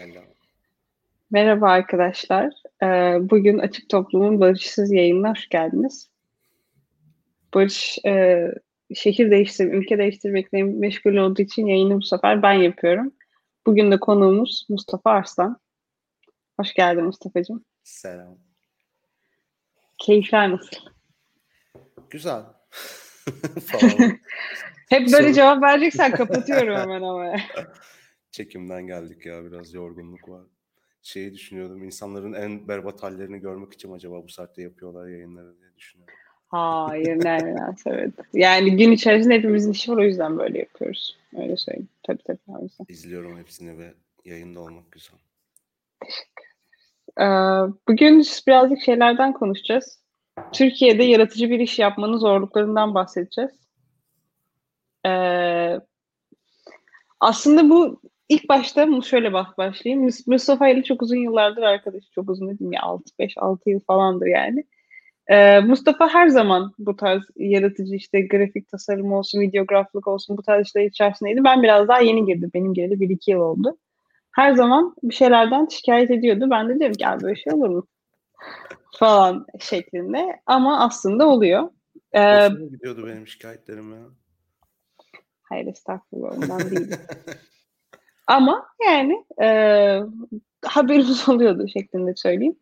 Hello. Merhaba arkadaşlar. Ee, bugün Açık Toplum'un Barışsız yayınına hoş geldiniz. Barış e, şehir değiştirmek, ülke değiştirmekle meşgul olduğu için yayını bu sefer ben yapıyorum. Bugün de konuğumuz Mustafa Arslan. Hoş geldin Mustafa'cığım. Selam. Keyifler nasıl? Güzel. Hep böyle Sorun- cevap vereceksen kapatıyorum hemen ama. Çekimden geldik ya biraz yorgunluk var. Şeyi düşünüyordum insanların en berbat hallerini görmek için acaba bu saatte yapıyorlar yayınları diye düşünüyorum. Hayır ne münasebet. Yani gün içerisinde hepimizin işi var o yüzden böyle yapıyoruz. Öyle söyleyeyim. Tabii tabii. Yüzden. İzliyorum hepsini ve yayında olmak güzel. Ee, Bugün birazcık şeylerden konuşacağız. Türkiye'de yaratıcı bir iş yapmanın zorluklarından bahsedeceğiz. Ee, aslında bu ilk başta şöyle bak başlayayım. Mus- Mustafa ile çok uzun yıllardır arkadaş. Çok uzun dedim ya 6 5 6 yıl falandır yani. Ee, Mustafa her zaman bu tarz yaratıcı işte grafik tasarım olsun, videograflık olsun bu tarz işler içerisindeydi. Ben biraz daha yeni girdim. Benim gireli 1-2 yıl oldu her zaman bir şeylerden şikayet ediyordu. Ben de diyorum ki "Ya böyle şey olur mu? falan şeklinde. Ama aslında oluyor. Ee, Hoşuma gidiyordu benim şikayetlerim ya. hayır estağfurullah ondan değil. Ama yani e, haberimiz oluyordu şeklinde söyleyeyim.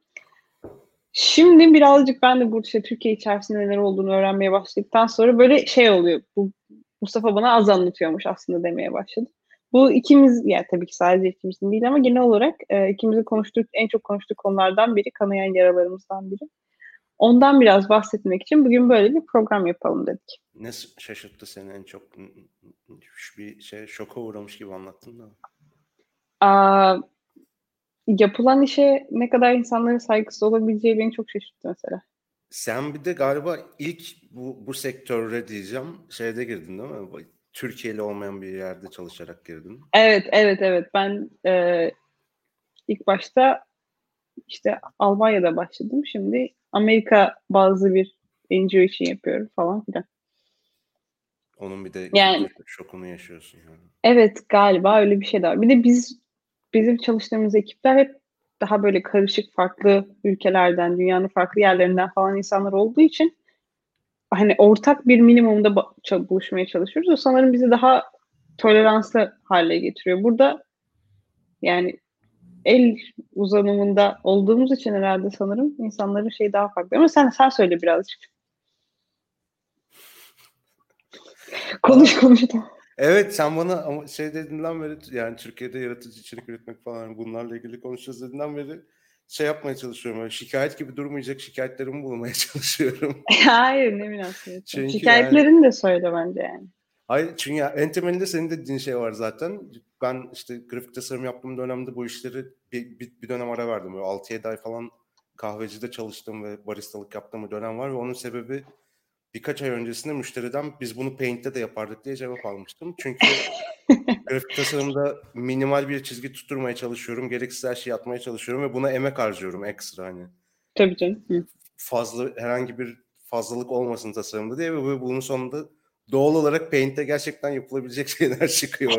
Şimdi birazcık ben de bu işte Türkiye içerisinde neler olduğunu öğrenmeye başladıktan sonra böyle şey oluyor. Bu Mustafa bana az anlatıyormuş aslında demeye başladı. Bu ikimiz, yani tabii ki sadece ikimizin değil ama genel olarak e, ikimizin konuştuğu, en çok konuştuğu konulardan biri, kanayan yaralarımızdan biri. Ondan biraz bahsetmek için bugün böyle bir program yapalım dedik. Ne şaşırttı seni en çok? Bir şey şoka uğramış gibi anlattın da. Aa, yapılan işe ne kadar insanların saygısız olabileceği beni çok şaşırttı mesela. Sen bir de galiba ilk bu, bu sektöre diyeceğim şeyde girdin değil mi? Türkiye'li olmayan bir yerde çalışarak girdin. Evet, evet, evet. Ben e, ilk başta işte Almanya'da başladım. Şimdi Amerika bazı bir NGO için yapıyorum falan filan. Onun bir de Yani- şokunu yaşıyorsun yani. Evet galiba öyle bir şey de var. Bir de biz bizim çalıştığımız ekipler hep daha böyle karışık farklı ülkelerden, dünyanın farklı yerlerinden falan insanlar olduğu için hani ortak bir minimumda buluşmaya çalışıyoruz. O sanırım bizi daha toleranslı hale getiriyor. Burada yani el uzanımında olduğumuz için herhalde sanırım insanların şeyi daha farklı. Ama sen sen söyle birazcık. Konuş konuş. Evet sen bana ama şey dediğinden beri yani Türkiye'de yaratıcı içerik üretmek falan bunlarla ilgili konuşacağız dediğinden beri şey yapmaya çalışıyorum. Böyle şikayet gibi durmayacak şikayetlerimi bulmaya çalışıyorum. Hayır ne münasebet. Şikayetlerini de söyle bence yani. Hayır çünkü en temelinde senin de dediğin şey var zaten. Ben işte grafik tasarım yaptığım dönemde bu işleri bir, bir, bir dönem ara verdim. Böyle 6-7 ay falan kahvecide çalıştım ve baristalık yaptığım bir dönem var ve onun sebebi birkaç ay öncesinde müşteriden biz bunu Paint'te de yapardık diye cevap almıştım. Çünkü grafik tasarımda minimal bir çizgi tutturmaya çalışıyorum. Gereksiz her şeyi atmaya çalışıyorum ve buna emek harcıyorum ekstra hani. Tabii canım. Hı. Fazla herhangi bir fazlalık olmasın tasarımda diye ve bu- bunun sonunda doğal olarak Paint'te gerçekten yapılabilecek şeyler çıkıyor.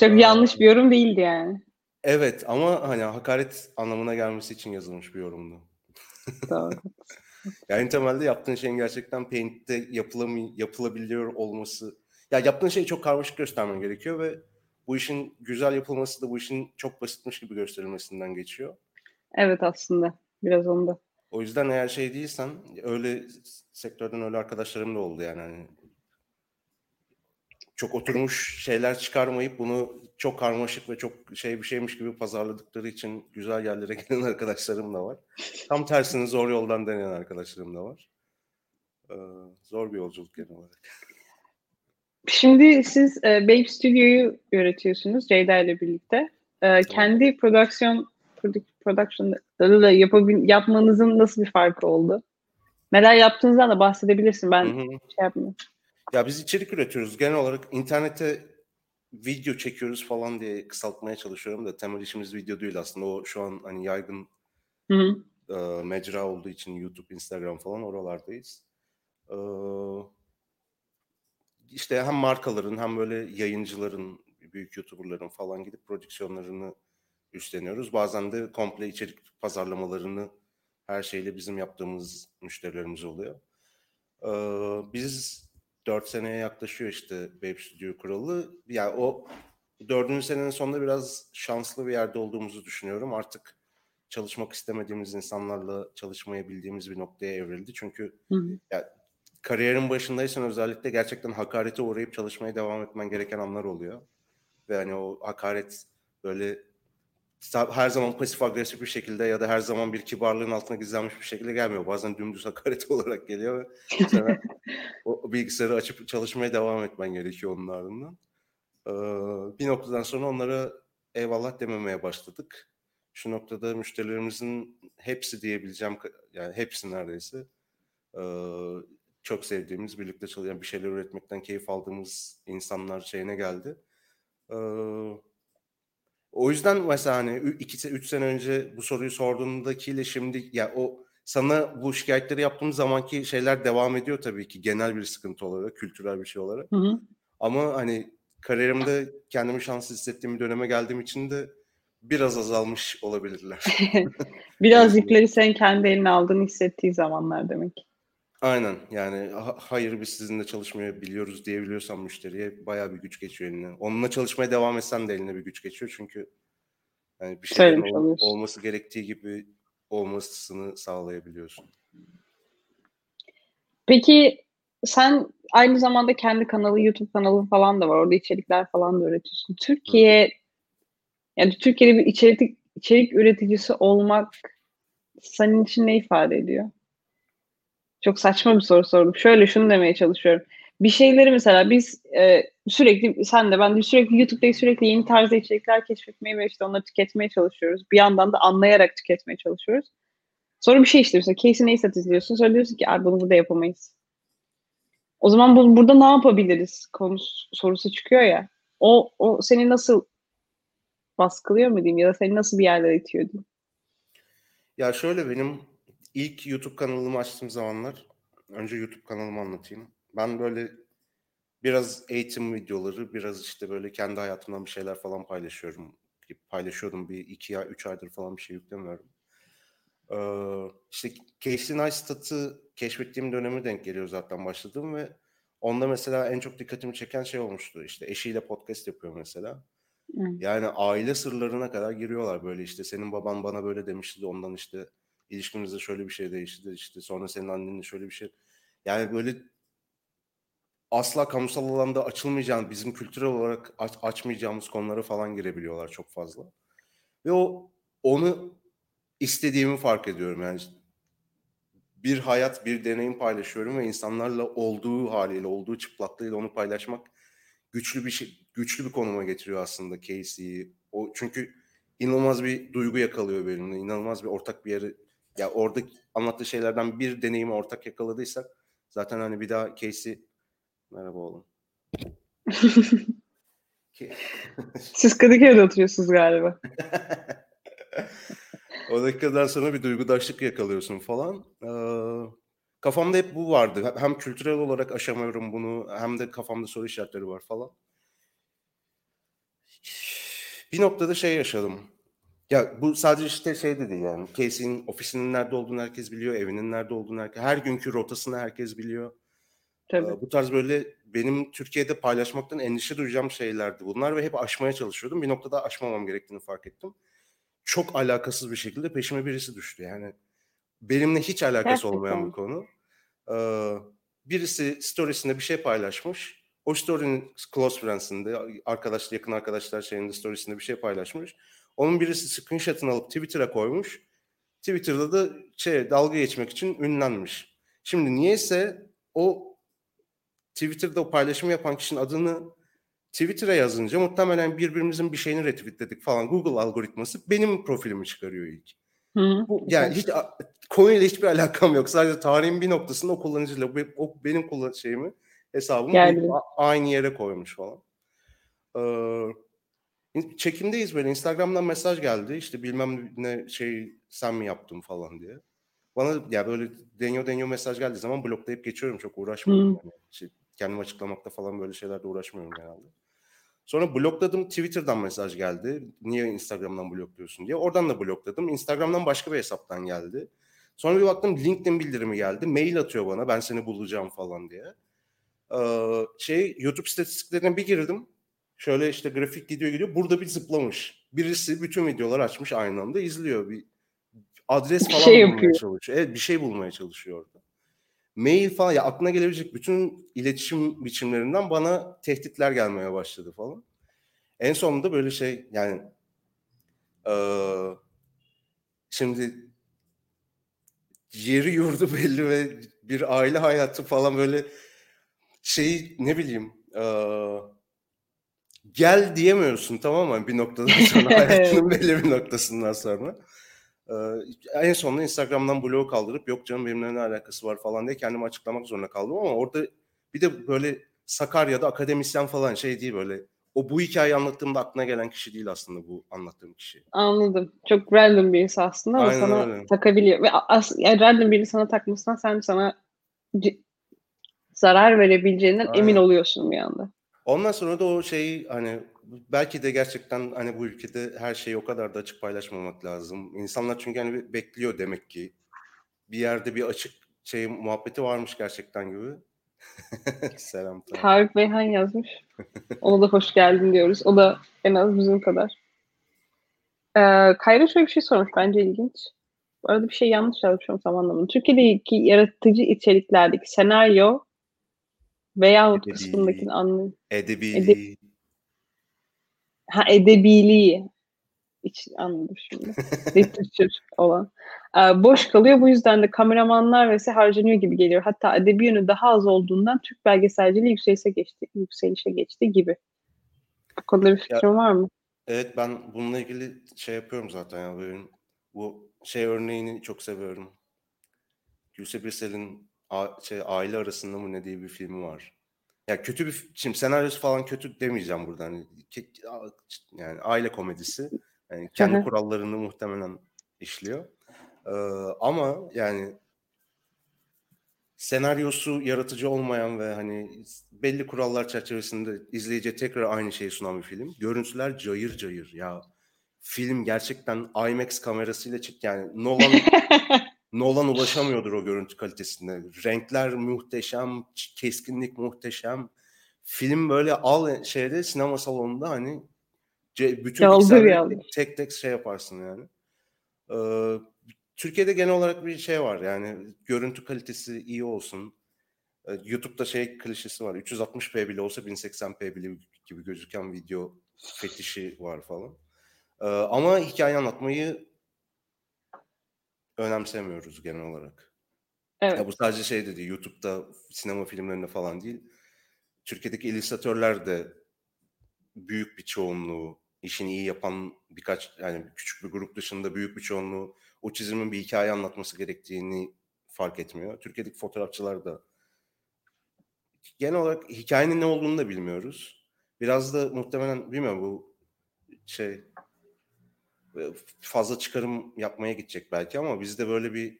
Çok yanlış bir yorum değildi yani. evet ama hani hakaret anlamına gelmesi için yazılmış bir yorumdu. Doğru. Yani temelde yaptığın şeyin gerçekten Paint'te yapılamay- yapılabiliyor olması. Ya yaptığın şeyi çok karmaşık göstermen gerekiyor ve bu işin güzel yapılması da bu işin çok basitmiş gibi gösterilmesinden geçiyor. Evet aslında. Biraz onda. O yüzden eğer şey değilsen öyle sektörden öyle arkadaşlarım da oldu yani hani çok oturmuş şeyler çıkarmayıp bunu çok karmaşık ve çok şey bir şeymiş gibi pazarladıkları için güzel yerlere gelen arkadaşlarım da var. Tam tersini zor yoldan deneyen arkadaşlarım da var. Ee, zor bir yolculuk genel olarak. Şimdi siz e, Babe Studio'yu yönetiyorsunuz Ceyda ile birlikte. E, kendi prodüksiyon produ- production'da yapabil- yapmanızın nasıl bir farkı oldu? Neler yaptığınızdan da bahsedebilirsin. Ben Hı hı. şey yapmıyorum. Ya biz içerik üretiyoruz. Genel olarak internete video çekiyoruz falan diye kısaltmaya çalışıyorum da temel işimiz video değil aslında. O şu an hani yaygın Hı hı. e, mecra olduğu için YouTube, Instagram falan oralardayız. Ee, işte hem markaların hem böyle yayıncıların büyük YouTuber'ların falan gidip prodüksiyonlarını üstleniyoruz. Bazen de komple içerik pazarlamalarını her şeyle bizim yaptığımız müşterilerimiz oluyor. Ee, biz 4 seneye yaklaşıyor işte Babe Studio kuralı. Yani o dördüncü senenin sonunda biraz şanslı bir yerde olduğumuzu düşünüyorum. Artık çalışmak istemediğimiz insanlarla çalışmayı bildiğimiz bir noktaya evrildi. Çünkü Hı hı. ya, kariyerin başındaysan özellikle gerçekten hakarete uğrayıp çalışmaya devam etmen gereken anlar oluyor. Ve hani o hakaret böyle her zaman pasif agresif bir şekilde ya da her zaman bir kibarlığın altına gizlenmiş bir şekilde gelmiyor. Bazen dümdüz hakaret olarak geliyor ve sana o bilgisayarı açıp çalışmaya devam etmen gerekiyor onun ardından. Ee, bir noktadan sonra onlara eyvallah dememeye başladık. Şu noktada müşterilerimizin hepsi diyebileceğim yani hepsi neredeyse çok sevdiğimiz, birlikte çalışan bir şeyler üretmekten keyif aldığımız insanlar şeyine geldi. O yüzden mesela hani iki, üç sene önce bu soruyu sorduğundakiyle şimdi ya o sana bu şikayetleri yaptığım zamanki şeyler devam ediyor tabii ki genel bir sıkıntı olarak, kültürel bir şey olarak. Hı hı. Ama hani kariyerimde kendimi şanslı hissettiğim bir döneme geldiğim için de biraz azalmış olabilirler. biraz yükleri sen kendi eline aldığını hissettiği zamanlar demek. Aynen yani ha- hayır biz sizinle çalışmayı biliyoruz diyebiliyorsan müşteriye bayağı bir güç geçiyor eline. Onunla çalışmaya devam etsen de eline bir güç geçiyor çünkü yani bir şeylerin ol- olması gerektiği gibi olmasını sağlayabiliyorsun. Peki sen aynı zamanda kendi kanalı, YouTube kanalı falan da var. Orada içerikler falan da üretiyorsun. Türkiye yani Türkiye'de bir içerik içerik üreticisi olmak senin için ne ifade ediyor? Çok saçma bir soru sordum. Şöyle şunu demeye çalışıyorum. Bir şeyleri mesela biz e, sürekli sen de ben de sürekli YouTube'da sürekli yeni tarzda içerikler keşfetmeye ve işte onları tüketmeye çalışıyoruz. Bir yandan da anlayarak tüketmeye çalışıyoruz. Sonra bir şey işte mesela Casey Neistat izliyorsun. Sonra diyorsun ki bunu burada yapamayız. O zaman bu, burada ne yapabiliriz konusu sorusu çıkıyor ya. O, o seni nasıl baskılıyor mu diyeyim ya da seni nasıl bir yerlere itiyor diyeyim. Ya şöyle benim ilk YouTube kanalımı açtığım zamanlar önce YouTube kanalımı anlatayım. Ben böyle biraz eğitim videoları, biraz işte böyle kendi hayatımdan bir şeyler falan paylaşıyorum. Paylaşıyordum bir iki ya üç aydır falan bir şey yüklemiyorum. Ee, işte Casey Neistat'ı keşfettiğim döneme denk geliyor zaten başladım ve onda mesela en çok dikkatimi çeken şey olmuştu. İşte eşiyle podcast yapıyor mesela. Yani aile sırlarına kadar giriyorlar böyle işte senin baban bana böyle demişti ondan işte ilişkimizde şöyle bir şey değişti işte sonra senin annenle şöyle bir şey. Yani böyle asla kamusal alanda açılmayacağın, bizim kültürel olarak aç, açmayacağımız konulara falan girebiliyorlar çok fazla. Ve o onu istediğimi fark ediyorum yani bir hayat, bir deneyim paylaşıyorum ve insanlarla olduğu haliyle, olduğu çıplaklığıyla onu paylaşmak güçlü bir şey, güçlü bir konuma getiriyor aslında Casey'yi. O çünkü inanılmaz bir duygu yakalıyor benimle. inanılmaz bir ortak bir yeri ya orada anlattığı şeylerden bir deneyimi ortak yakaladıysak zaten hani bir daha Casey merhaba oğlum. Siz Kadıköy'de oturuyorsunuz galiba. o dakikadan sonra bir duygudaşlık yakalıyorsun falan. Ee, kafamda hep bu vardı. Hem kültürel olarak aşamıyorum bunu hem de kafamda soru işaretleri var falan. Bir noktada şey yaşadım. Ya bu sadece işte şey dedi yani. Casey'in ofisinin nerede olduğunu herkes biliyor, evinin nerede olduğunu herkes, her günkü rotasını herkes biliyor. Tabii. bu tarz böyle benim Türkiye'de paylaşmaktan endişe duyacağım şeylerdi bunlar ve hep aşmaya çalışıyordum. Bir noktada aşmamam gerektiğini fark ettim. Çok alakasız bir şekilde peşime birisi düştü. Yani benimle hiç alakası Gerçekten. olmayan bir konu. birisi storiesinde bir şey paylaşmış. O story'nin close friends'inde, arkadaş, yakın arkadaşlar şeyinde storiesinde bir şey paylaşmış. Onun birisi screenshot'ını alıp Twitter'a koymuş. Twitter'da da şey dalga geçmek için ünlenmiş. Şimdi niyeyse o Twitter'da o paylaşımı yapan kişinin adını Twitter'a yazınca muhtemelen birbirimizin bir şeyini retweetledik falan. Google algoritması benim profilimi çıkarıyor ilk. Hı, Bu, yani hiç konuyla hiçbir alakam yok. Sadece tarihin bir noktasında o kullanıcıyla o benim kullan şeyimi hesabımı aynı yere koymuş falan. Ee, çekimdeyiz böyle Instagram'dan mesaj geldi işte bilmem ne şey sen mi yaptın falan diye. Bana ya böyle deniyor deniyor mesaj geldiği zaman bloklayıp geçiyorum çok uğraşmıyorum. Hmm. Yani. İşte kendimi açıklamakta falan böyle şeylerde uğraşmıyorum genelde. Sonra blokladım. Twitter'dan mesaj geldi. Niye Instagram'dan blokluyorsun diye. Oradan da blokladım. Instagram'dan başka bir hesaptan geldi. Sonra bir baktım LinkedIn bildirimi geldi. Mail atıyor bana ben seni bulacağım falan diye. Ee, şey YouTube istatistiklerine bir girdim. Şöyle işte grafik gidiyor gidiyor. Burada bir zıplamış. Birisi bütün videolar açmış aynı anda izliyor. Bir adres falan şey bulmaya yapıyor. çalışıyor. Evet bir şey bulmaya çalışıyor orada. Mail falan ya aklına gelebilecek bütün iletişim biçimlerinden bana tehditler gelmeye başladı falan. En sonunda böyle şey yani eee, şimdi yeri yurdu belli ve bir aile hayatı falan böyle şey ne bileyim eee, gel diyemiyorsun tamam mı bir noktadan sonra hayatının belli bir noktasından sonra. Ee, en sonunda Instagram'dan bloğu kaldırıp yok canım benimle ne alakası var falan diye kendimi açıklamak zorunda kaldım ama orada bir de böyle Sakarya'da akademisyen falan şey değil böyle o bu hikayeyi anlattığımda aklına gelen kişi değil aslında bu anlattığım kişi. Anladım. Çok random birisi aslında ama Aynen sana öyle. takabiliyor. Ve as yani random biri sana takmasından sen sana zarar verebileceğinden Aynen. emin oluyorsun bir anda. Ondan sonra da o şeyi hani belki de gerçekten hani bu ülkede her şeyi o kadar da açık paylaşmamak lazım. İnsanlar çünkü hani bekliyor demek ki bir yerde bir açık şey muhabbeti varmış gerçekten gibi. Selam. tamam. Tarık Beyhan yazmış. Ona da hoş geldin diyoruz. O da en az bizim kadar. Ee, Kayra şöyle bir şey sormuş. Bence ilginç. Bu arada bir şey yanlış yazmış ama tam anlamadım. Türkiye'deki yaratıcı içeriklerdeki senaryo veyahut Edebi. kısmındaki anlamı Edebi. Ede- ha edebiliği hiç anladım şimdi. Literature olan. Ee, boş kalıyor. Bu yüzden de kameramanlar vs harcanıyor gibi geliyor. Hatta edebi yönü daha az olduğundan Türk belgeselciliği yükselişe geçti, yükselişe geçti gibi. Bu konuda bir fikrin var mı? Evet ben bununla ilgili şey yapıyorum zaten ya böyle bu şey örneğini çok seviyorum. Gülse Birsel'in a- şey aile arasında mı ne diye bir filmi var. Ya kötü bir şimdi senaryosu falan kötü demeyeceğim burada hani ke- yani aile komedisi. Yani kendi Hı hı. kurallarını muhtemelen işliyor. Ee, ama yani senaryosu yaratıcı olmayan ve hani belli kurallar çerçevesinde izleyiciye tekrar aynı şeyi sunan bir film. Görüntüler cayır cayır ya. Film gerçekten IMAX kamerasıyla çık yani Nolan Nolan ulaşamıyordur o görüntü kalitesine. Renkler muhteşem, keskinlik muhteşem. Film böyle al şeyde sinema salonunda hani bütün pikselleri tek tek şey yaparsın yani. Ee, Türkiye'de genel olarak bir şey var yani görüntü kalitesi iyi olsun. Ee, YouTube'da şey klişesi var. 360p bile olsa 1080p bile gibi gözüken video fetişi var falan. Ee, ama hikaye anlatmayı önemsemiyoruz genel olarak. Evet. Ya bu sadece şey dedi YouTube'da sinema filmlerinde falan değil. Türkiye'deki illüstratörler de büyük bir çoğunluğu işini iyi yapan birkaç yani küçük bir grup dışında büyük bir çoğunluğu o çizimin bir hikaye anlatması gerektiğini fark etmiyor. Türkiye'deki fotoğrafçılar da genel olarak hikayenin ne olduğunu da bilmiyoruz. Biraz da muhtemelen bilmiyorum bu şey fazla çıkarım yapmaya gidecek belki ama bizde böyle bir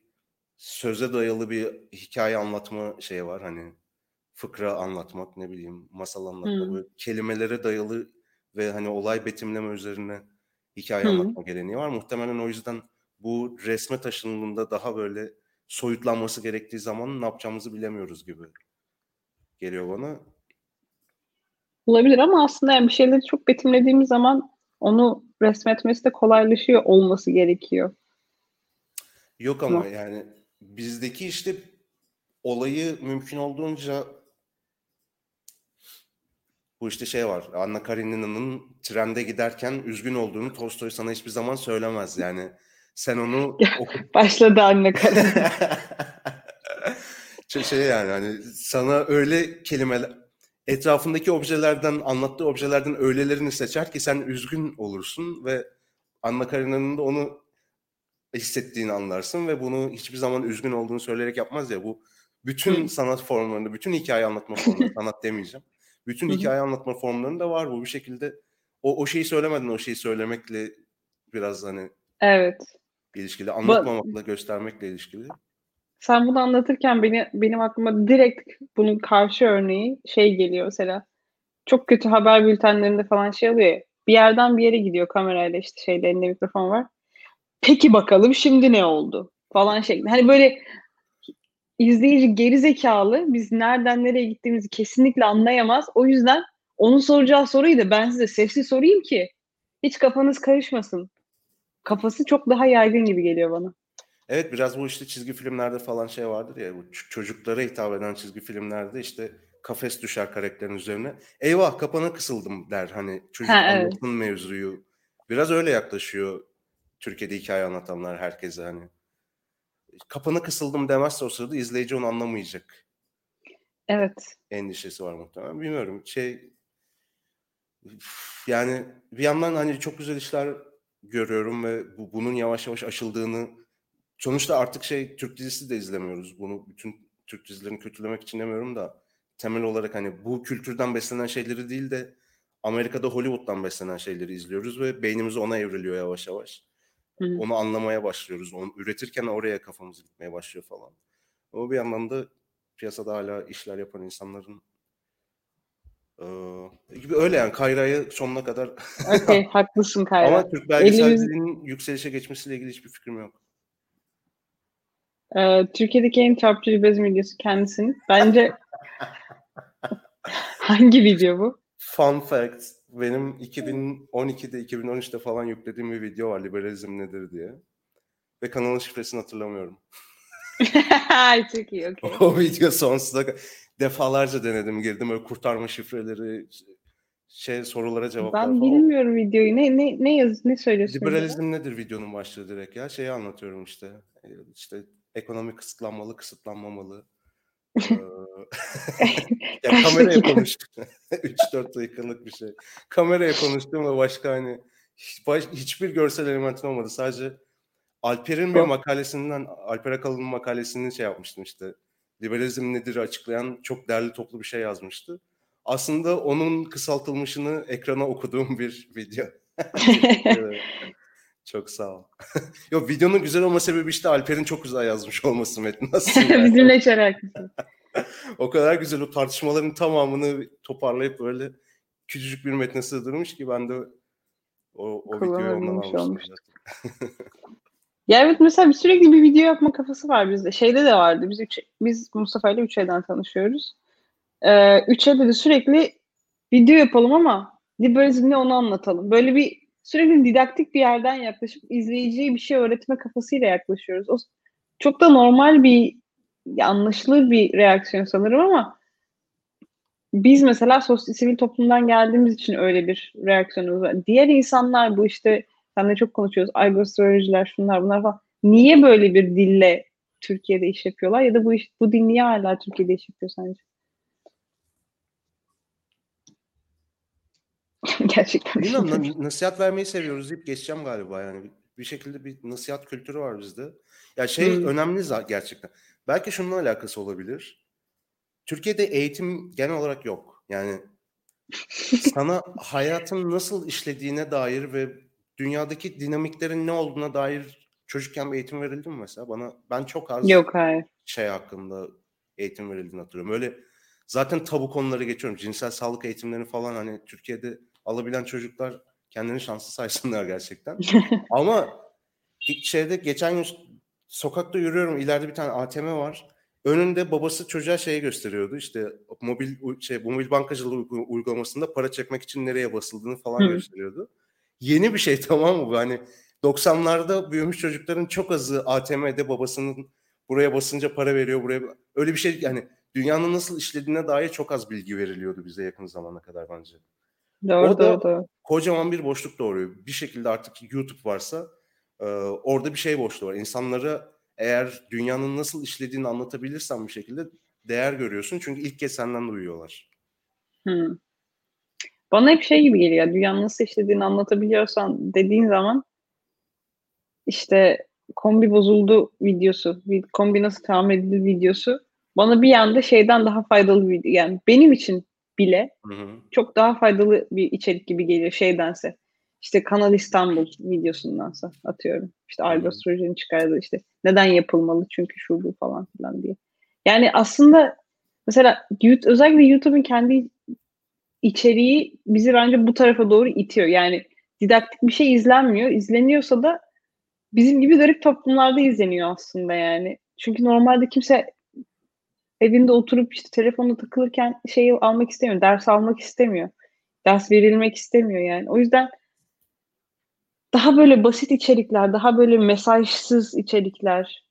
söze dayalı bir hikaye anlatma şeyi var hani fıkra anlatmak ne bileyim masal anlatmak Hmm. böyle kelimelere dayalı ve hani olay betimleme üzerine hikaye Hmm. anlatma geleneği var. Muhtemelen o yüzden bu resme taşındığında daha böyle soyutlanması gerektiği zaman ne yapacağımızı bilemiyoruz gibi geliyor bana. Olabilir ama aslında yani bir şeyleri çok betimlediğimiz zaman onu resmetmesi de kolaylaşıyor olması gerekiyor. Yok ama Yok. yani bizdeki işte olayı mümkün olduğunca bu işte şey var. Anna Karenina'nın trende giderken üzgün olduğunu Tolstoy sana hiçbir zaman söylemez. Yani sen onu oku- Başladı anne karın. şey, şey yani hani sana öyle kelimeler etrafındaki objelerden anlattığı objelerden öylelerini seçer ki sen üzgün olursun ve Anna Karenina'nın da onu hissettiğini anlarsın ve bunu hiçbir zaman üzgün olduğunu söyleyerek yapmaz ya bu bütün Hı. sanat formlarında, bütün hikaye anlatma formları, sanat demeyeceğim. Bütün Hı hı. hikaye anlatma formlarında var bu bir şekilde. O, o şeyi söylemeden o şeyi söylemekle biraz hani Evet. ilişkili, anlatmamakla göstermekle ilişkili. Sen bunu anlatırken beni, benim aklıma direkt bunun karşı örneği şey geliyor mesela. çok kötü haber bültenlerinde falan şey oluyor ya. Bir yerden bir yere gidiyor kamerayla işte şeyde elinde mikrofon var. Peki bakalım şimdi ne oldu? Falan şeklinde. Hani böyle izleyici geri zekalı biz nereden nereye gittiğimizi kesinlikle anlayamaz. O yüzden onun soracağı soruyu da ben size sesli sorayım ki hiç kafanız karışmasın. Kafası çok daha yaygın gibi geliyor bana. Evet biraz bu işte çizgi filmlerde falan şey vardır ya bu çocuklara hitap eden çizgi filmlerde işte kafes düşer karakterin üzerine. Eyvah kapana kısıldım der hani çocuk ha, evet. anlatın mevzuyu. Biraz öyle yaklaşıyor Türkiye'de hikaye anlatanlar herkese hani. Kapana kısıldım demezse o sırada izleyici onu anlamayacak. Evet. Endişesi var muhtemelen. Bilmiyorum. Şey yani bir yandan hani çok güzel işler görüyorum ve bu, bunun yavaş yavaş aşıldığını sonuçta artık şey Türk dizisi de izlemiyoruz. Bunu bütün Türk dizilerini kötülemek için demiyorum da temel olarak hani bu kültürden beslenen şeyleri değil de Amerika'da Hollywood'dan beslenen şeyleri izliyoruz ve beynimiz ona evriliyor yavaş yavaş. Hı. Onu anlamaya başlıyoruz. Onu üretirken oraya kafamız gitmeye başlıyor falan. Ama bir yandan da piyasada hala işler yapan insanların ee, gibi öyle yani Kayra'yı sonuna kadar okay, haklısın Kayra. Ama Türk belgeselciliğinin Elimiz... yükselişe geçmesiyle ilgili hiçbir fikrim yok. Ee, Türkiye'deki en çarpıcı bez videosu kendisinin. Bence hangi video bu? Fun fact. Benim 2012'de 2013'te falan yüklediğim bir video var liberalizm nedir diye. Ve kanalın şifresini hatırlamıyorum. Çok iyi, okay. o video sonsuza defalarca denedim girdim öyle kurtarma şifreleri şey sorulara cevaplar Ben falan. bilmiyorum videoyu. Ne ne ne yaz ne söylüyorsun? Liberalizm ya? nedir videonun başlığı direkt ya? Şeyi anlatıyorum işte. İşte ekonomi kısıtlanmalı, kısıtlanmamalı. ya kameraya konuştum. 3-4 dakikalık bir şey. Kameraya konuştum ve başka hani hiç, baş, hiçbir görsel elementin olmadı. Sadece Alper'in bir makalesinden, Alper Akalın'ın makalesini şey yapmıştım işte. Liberalizm nedir açıklayan çok değerli toplu bir şey yazmıştı. Aslında onun kısaltılmışını ekrana okuduğum bir video. Çok sağ ol. Yok videonun güzel olma sebebi işte Alper'in çok güzel yazmış olması metni. Nasıl yani? Bizimle hiç O kadar güzel o tartışmaların tamamını toparlayıp böyle küçücük bir metne sığdırmış ki ben de o, o videoyu ondan almıştım. Ya evet mesela sürekli bir video yapma kafası var bizde. Şeyde de vardı. Biz üç, biz Mustafa ile 3E'den tanışıyoruz. Ee, 3E'de de sürekli video yapalım ama liberalizm ne onu anlatalım. Böyle bir sürekli didaktik bir yerden yaklaşıp izleyiciye bir şey öğretme kafasıyla yaklaşıyoruz. O çok da normal bir anlaşılır bir reaksiyon sanırım ama biz mesela sosyal sivil toplumdan geldiğimiz için öyle bir reaksiyonumuz var. Diğer insanlar bu işte Senle çok konuşuyoruz. Algostrolojiler, şunlar bunlar falan. Niye böyle bir dille Türkiye'de iş yapıyorlar ya da bu iş, bu dil niye hala Türkiye'de iş yapıyor sence? Gerçekten. Bilmiyorum nasihat vermeyi seviyoruz deyip geçeceğim galiba yani. Bir şekilde bir nasihat kültürü var bizde. Ya yani şey hmm. önemli gerçekten. Belki şununla alakası olabilir. Türkiye'de eğitim genel olarak yok. Yani sana hayatın nasıl işlediğine dair ve dünyadaki dinamiklerin ne olduğuna dair çocukken bir eğitim verildi mi mesela? Bana ben çok az Yok hayır. şey hakkında eğitim verildiğini hatırlıyorum. Öyle zaten tabu konuları geçiyorum. Cinsel sağlık eğitimlerini falan hani Türkiye'de alabilen çocuklar kendini şanslı saysınlar gerçekten. Ama şeyde geçen gün sokakta yürüyorum. İleride bir tane ATM var. Önünde babası çocuğa şeyi gösteriyordu. İşte mobil şey mobil bankacılığı uygulamasında para çekmek için nereye basıldığını falan Hı. gösteriyordu yeni bir şey tamam mı? Hani 90'larda büyümüş çocukların çok azı ATM'de babasının buraya basınca para veriyor buraya öyle bir şey yani dünyanın nasıl işlediğine dair çok az bilgi veriliyordu bize yakın zamana kadar bence. Doğru, o da doğru, doğru. kocaman bir boşluk doğuruyor. Bir şekilde artık YouTube varsa e, orada bir şey boşluğu var. İnsanlara eğer dünyanın nasıl işlediğini anlatabilirsen bir şekilde değer görüyorsun. Çünkü ilk kez senden duyuyorlar. Hmm. Bana hep şey gibi geliyor. Dünyanın nasıl işlediğini anlatabiliyorsan dediğin zaman işte kombi bozuldu videosu, kombi nasıl tamir edildi videosu bana bir yanda şeyden daha faydalı bir yani benim için bile hı hı. çok daha faydalı bir içerik gibi geliyor şeydense. İşte Kanal İstanbul videosundansa atıyorum. İşte Argos Proje'nin çıkardığı işte neden yapılmalı çünkü şu bu falan filan diye. Yani aslında mesela özellikle YouTube'un kendi içeriği bizi bence bu tarafa doğru itiyor. Yani didaktik bir şey izlenmiyor. İzleniyorsa da bizim gibi garip toplumlarda izleniyor aslında yani. Çünkü normalde kimse evinde oturup işte telefonla takılırken şeyi almak istemiyor. Ders almak istemiyor. Ders verilmek istemiyor yani. O yüzden daha böyle basit içerikler, daha böyle mesajsız içerikler,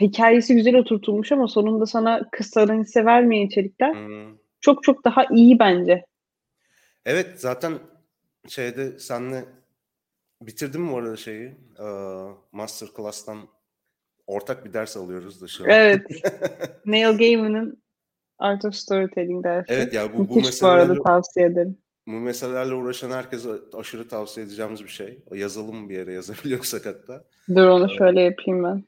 hikayesi güzel oturtulmuş ama sonunda sana kısadan hisse vermeyen içerikler Hmm. çok çok daha iyi bence. Evet zaten şeyde senle bitirdim mi bu arada şeyi? Ee, Masterclass'tan ortak bir ders alıyoruz da şu an. Evet. Neil Gaiman'ın Art of Storytelling dersi. Evet ya bu, bu Müthiş bu arada meselelerle, tavsiye ederim. bu meselelerle uğraşan herkese aşırı tavsiye edeceğimiz bir şey. Yazalım bir yere yazabiliyorsak hatta. Dur onu şöyle yapayım ben.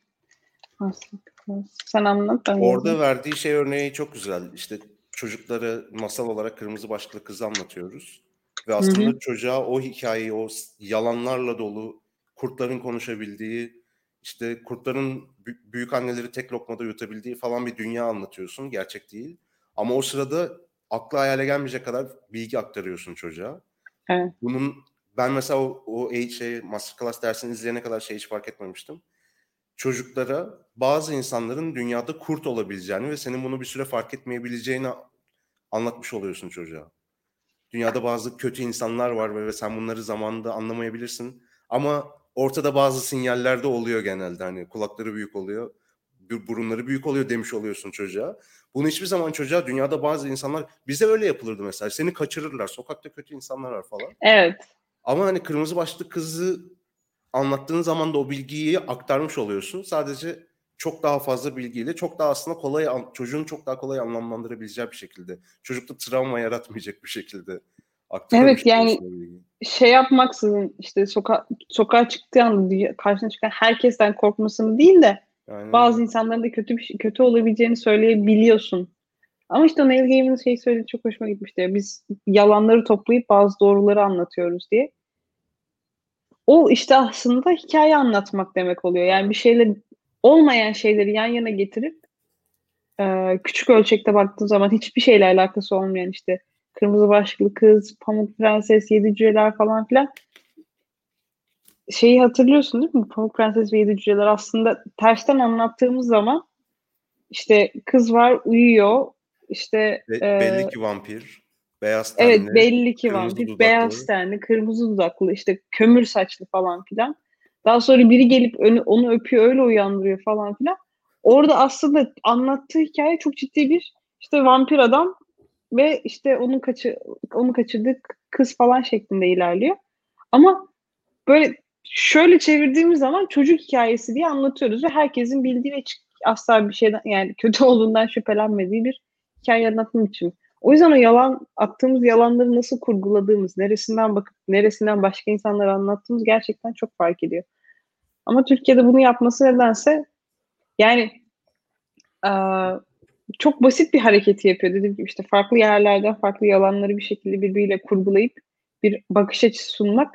Sen anlat ben Orada yazayım. verdiği şey örneği çok güzel. İşte çocuklara masal olarak kırmızı başlıklı kızı anlatıyoruz. Ve aslında çocuğa o hikayeyi, o yalanlarla dolu, kurtların konuşabildiği, işte kurtların bü- büyük anneleri tek lokmada yutabildiği falan bir dünya anlatıyorsun. Gerçek değil. Ama o sırada akla hayale gelmeyecek kadar bilgi aktarıyorsun çocuğa. Evet. Bunun ben mesela o, o şey, masterclass dersini izleyene kadar şey hiç fark etmemiştim. Çocuklara bazı insanların dünyada kurt olabileceğini ve senin bunu bir süre fark etmeyebileceğini anlatmış oluyorsun çocuğa. Dünyada bazı kötü insanlar var ve sen bunları zamanında anlamayabilirsin. Ama ortada bazı sinyaller de oluyor genelde. Hani kulakları büyük oluyor, bu- burunları büyük oluyor demiş oluyorsun çocuğa. Bunu hiçbir zaman çocuğa dünyada bazı insanlar bize öyle yapılırdı mesela. Seni kaçırırlar. Sokakta kötü insanlar var falan. Evet. Ama hani kırmızı başlı kızı anlattığın zaman da o bilgiyi aktarmış oluyorsun. Sadece çok daha fazla bilgiyle çok daha aslında kolay çocuğun çok daha kolay anlamlandırabileceği bir şekilde. Çocukta travma yaratmayacak bir şekilde aktarmış Evet, yani-. Şey yapmaksızın işte soka sokağa çıktığı anda karşına çıkan herkesten korkmasını değil de Aynen bazı insanların da kötü bir şey, kötü olabileceğini söyleyebiliyorsun. Ama işte Neil Gaiman'ın şey söylediği çok hoşuma gitmişti. ya, Biz yalanları toplayıp bazı doğruları anlatıyoruz diye. O işte aslında hikaye anlatmak demek oluyor. Yani bir şeyle olmayan şeyleri yan yana getirip küçük ölçekte baktığın zaman hiçbir şeyle alakası olmayan işte Kırmızı Başlıklı Kız, Pamuk Prenses, Yedi Cüceler falan filan şeyi hatırlıyorsun değil mi? Pamuk Prenses ve Yedi Cüceler aslında tersten anlattığımız zaman işte kız var uyuyor işte Be- e, belli ki vampir. Beyaz tenli. Evet belli ki vampir. dudaklı. Beyaz tenli, kırmızı dudaklı, işte kömür saçlı falan filan. Daha sonra biri gelip önü, onu öpüyor, öyle uyandırıyor falan filan. Orada aslında anlattığı hikaye çok ciddi bir işte vampir adam ve işte onun kaçı onu kaçırdığı kız falan şeklinde ilerliyor. Ama böyle şöyle çevirdiğimiz zaman çocuk hikayesi diye anlatıyoruz ve herkesin bildiği ve asla bir şeyden yani kötü olduğundan şüphelenmediği bir hikaye anlatım için. O yüzden o yalan attığımız yalanları nasıl kurguladığımız, neresinden bakıp neresinden başka insanlara anlattığımız gerçekten çok fark ediyor. Ama Türkiye'de bunu yapması nedense yani eee, çok basit bir hareketi yapıyor. Dediğim gibi işte farklı yerlerden farklı yalanları bir şekilde birbiriyle kurgulayıp bir bakış açısı sunmak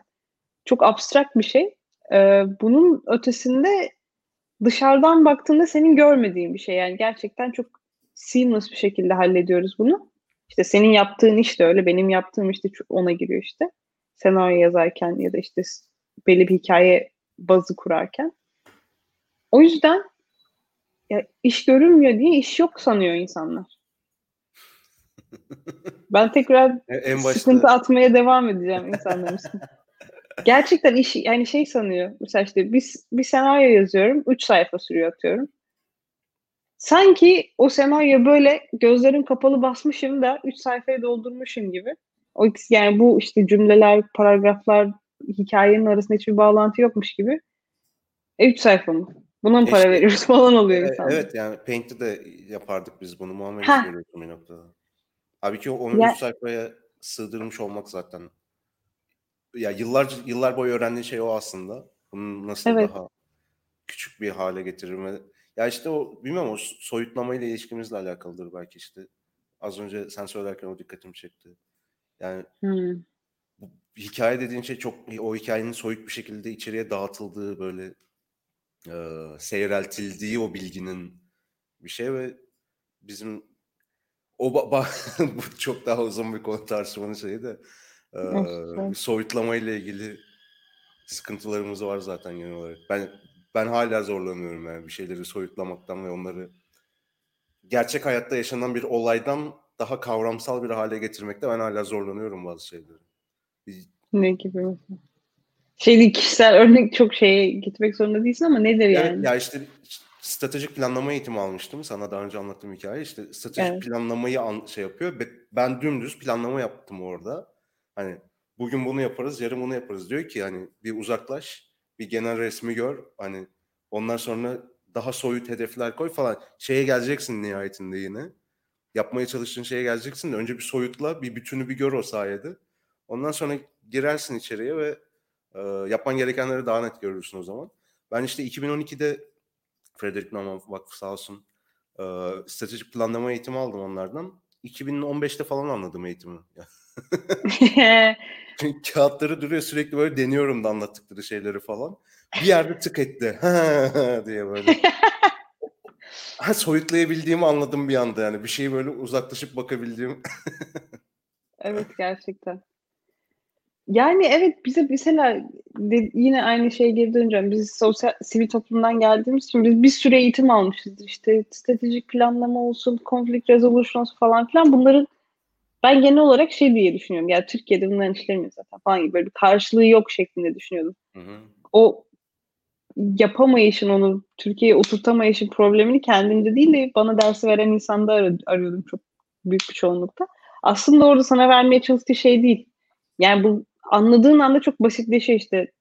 çok abstrakt bir şey. Eee, bunun ötesinde dışarıdan baktığında senin görmediğin bir şey. Yani gerçekten çok seamless bir şekilde hallediyoruz bunu. İşte senin yaptığın iş de öyle, benim yaptığım işte ona giriyor işte. Senaryo yazarken ya da işte belli bir hikaye bazı kurarken. O yüzden ya iş görünmüyor diye iş yok sanıyor insanlar. Ben tekrar en başta sıkıntı atmaya devam edeceğim insanların. Gerçekten iş yani şey sanıyor. Mesela işte bir, bir senaryo yazıyorum. 3 sayfa sürüyor atıyorum. Sanki o senaryo böyle gözlerim kapalı basmışım da 3 sayfayı doldurmuşum gibi. O yani bu işte cümleler, paragraflar, hikayenin arasında hiçbir bağlantı yokmuş gibi. E 3 sayfa mı? Buna mı para İşte- veriyoruz falan oluyor E, insanlar. evet yani Paint'te de yapardık biz bunu. Muamele Ha. görüyorsun bir noktada. Halbuki onu Ya- üç sayfaya sığdırmış olmak zaten. Ya yıllar yıllar boyu öğrendiği şey o aslında. Bunu nasıl Evet. daha küçük bir hale getiririm ve ya işte o bilmem o soyutlamayla ilişkimizle alakalıdır belki işte. Az önce sen söylerken o dikkatimi çekti. Yani Hmm. bu hikaye dediğin şey çok o hikayenin soyut bir şekilde içeriye dağıtıldığı böyle e, seyreltildiği o bilginin bir şey ve bizim o bu çok daha uzun bir konu tartışmanın şeyi de ee, soyutlama ile ilgili sıkıntılarımız var zaten genel olarak. Ben ben hala zorlanıyorum yani bir şeyleri soyutlamaktan ve onları gerçek hayatta yaşanan bir olaydan daha kavramsal bir hale getirmekte ben hala zorlanıyorum bazı şeyleri. Ne gibi mesela? Şey kişisel örnek çok şeye gitmek zorunda değilsin ama nedir yani? yani? Ya işte stratejik planlama eğitimi almıştım. Sana daha önce anlattığım hikaye. İşte stratejik evet. planlamayı an, şey yapıyor. Ben dümdüz planlama yaptım orada. Hani bugün bunu yaparız, yarın bunu yaparız diyor ki hani bir uzaklaş, bir genel resmi gör. Hani ondan sonra daha soyut hedefler koy falan. Şeye geleceksin nihayetinde yine. Yapmaya çalıştığın şeye geleceksin de önce bir soyutla, bir bütünü bir gör o sayede. Ondan sonra girersin içeriye ve e, yapman gerekenleri daha net görürsün o zaman. Ben işte 2012'de Frederick Naumann Vakfı sağ olsun e, stratejik planlama eğitimi aldım onlardan. 2015'te falan anladım eğitimi. Çünkü kağıtları duruyor sürekli böyle deniyorum da anlattıkları şeyleri falan. Bir yerde tık etti diye böyle. ha, soyutlayabildiğimi anladım bir anda yani. Bir şeyi böyle uzaklaşıp bakabildiğim. evet gerçekten. Yani evet bize mesela de, yine aynı şeye geri döneceğim. Biz sosyal sivil toplumdan geldiğimiz için biz bir süre eğitim almışız. İşte stratejik planlama olsun, konflikt resolution falan filan bunların ben genel olarak şey diye düşünüyorum. Ya Türkiye'de bunların işlemiyor zaten falan gibi böyle bir karşılığı yok şeklinde düşünüyordum. Hı hı. O yapamayışın onu Türkiye'ye oturtamayışın problemini kendimde değil de bana dersi veren insanda ar- arıyordum çok büyük bir çoğunlukta. Aslında orada sana vermeye çalıştığı şey değil. Yani bu anladığın anda çok basitleşiyor işte.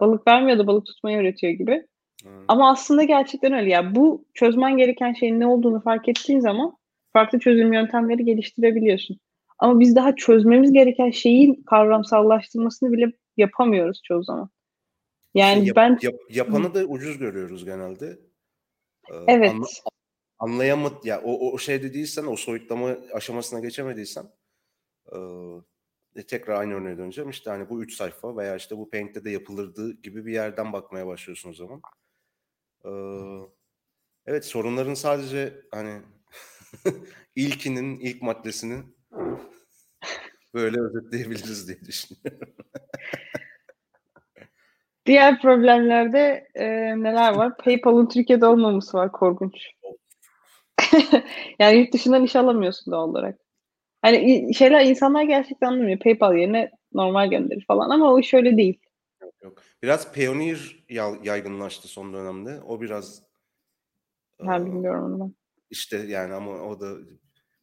Balık vermiyor da balık tutmayı öğretiyor gibi. Hmm. Ama aslında gerçekten öyle. Yani bu çözmen gereken şeyin ne olduğunu fark ettiğin zaman farklı çözüm yöntemleri geliştirebiliyorsun. Ama biz daha çözmemiz gereken şeyin kavramsallaştırmasını bile yapamıyoruz çoğu zaman. Yani yap, ben yap, yapanı da ucuz görüyoruz genelde. Ee, evet. Anla, anlayamadı ya o o şeyde değilsen o soyutlama aşamasına geçemediysen e, tekrar aynı örneğe döneceğim. İşte hani bu üç sayfa veya işte bu Paint'te de yapılırdı gibi bir yerden bakmaya başlıyorsun o zaman. Ee, evet sorunların sadece hani ilkinin ilk maddesinin Böyle özetleyebiliriz diye düşünüyorum. Diğer problemlerde e, neler var? PayPal'ın Türkiye'de olmaması var korkunç. yani yurt dışından iş alamıyorsun doğal olarak. Hani şeyler insanlar gerçekten anlamıyor. PayPal yerine normal gönderir falan ama o iş öyle değil. Yok yok. Biraz Payoneer yaygınlaştı son dönemde. O biraz e, bilmiyorum onu ben. İşte yani ama o da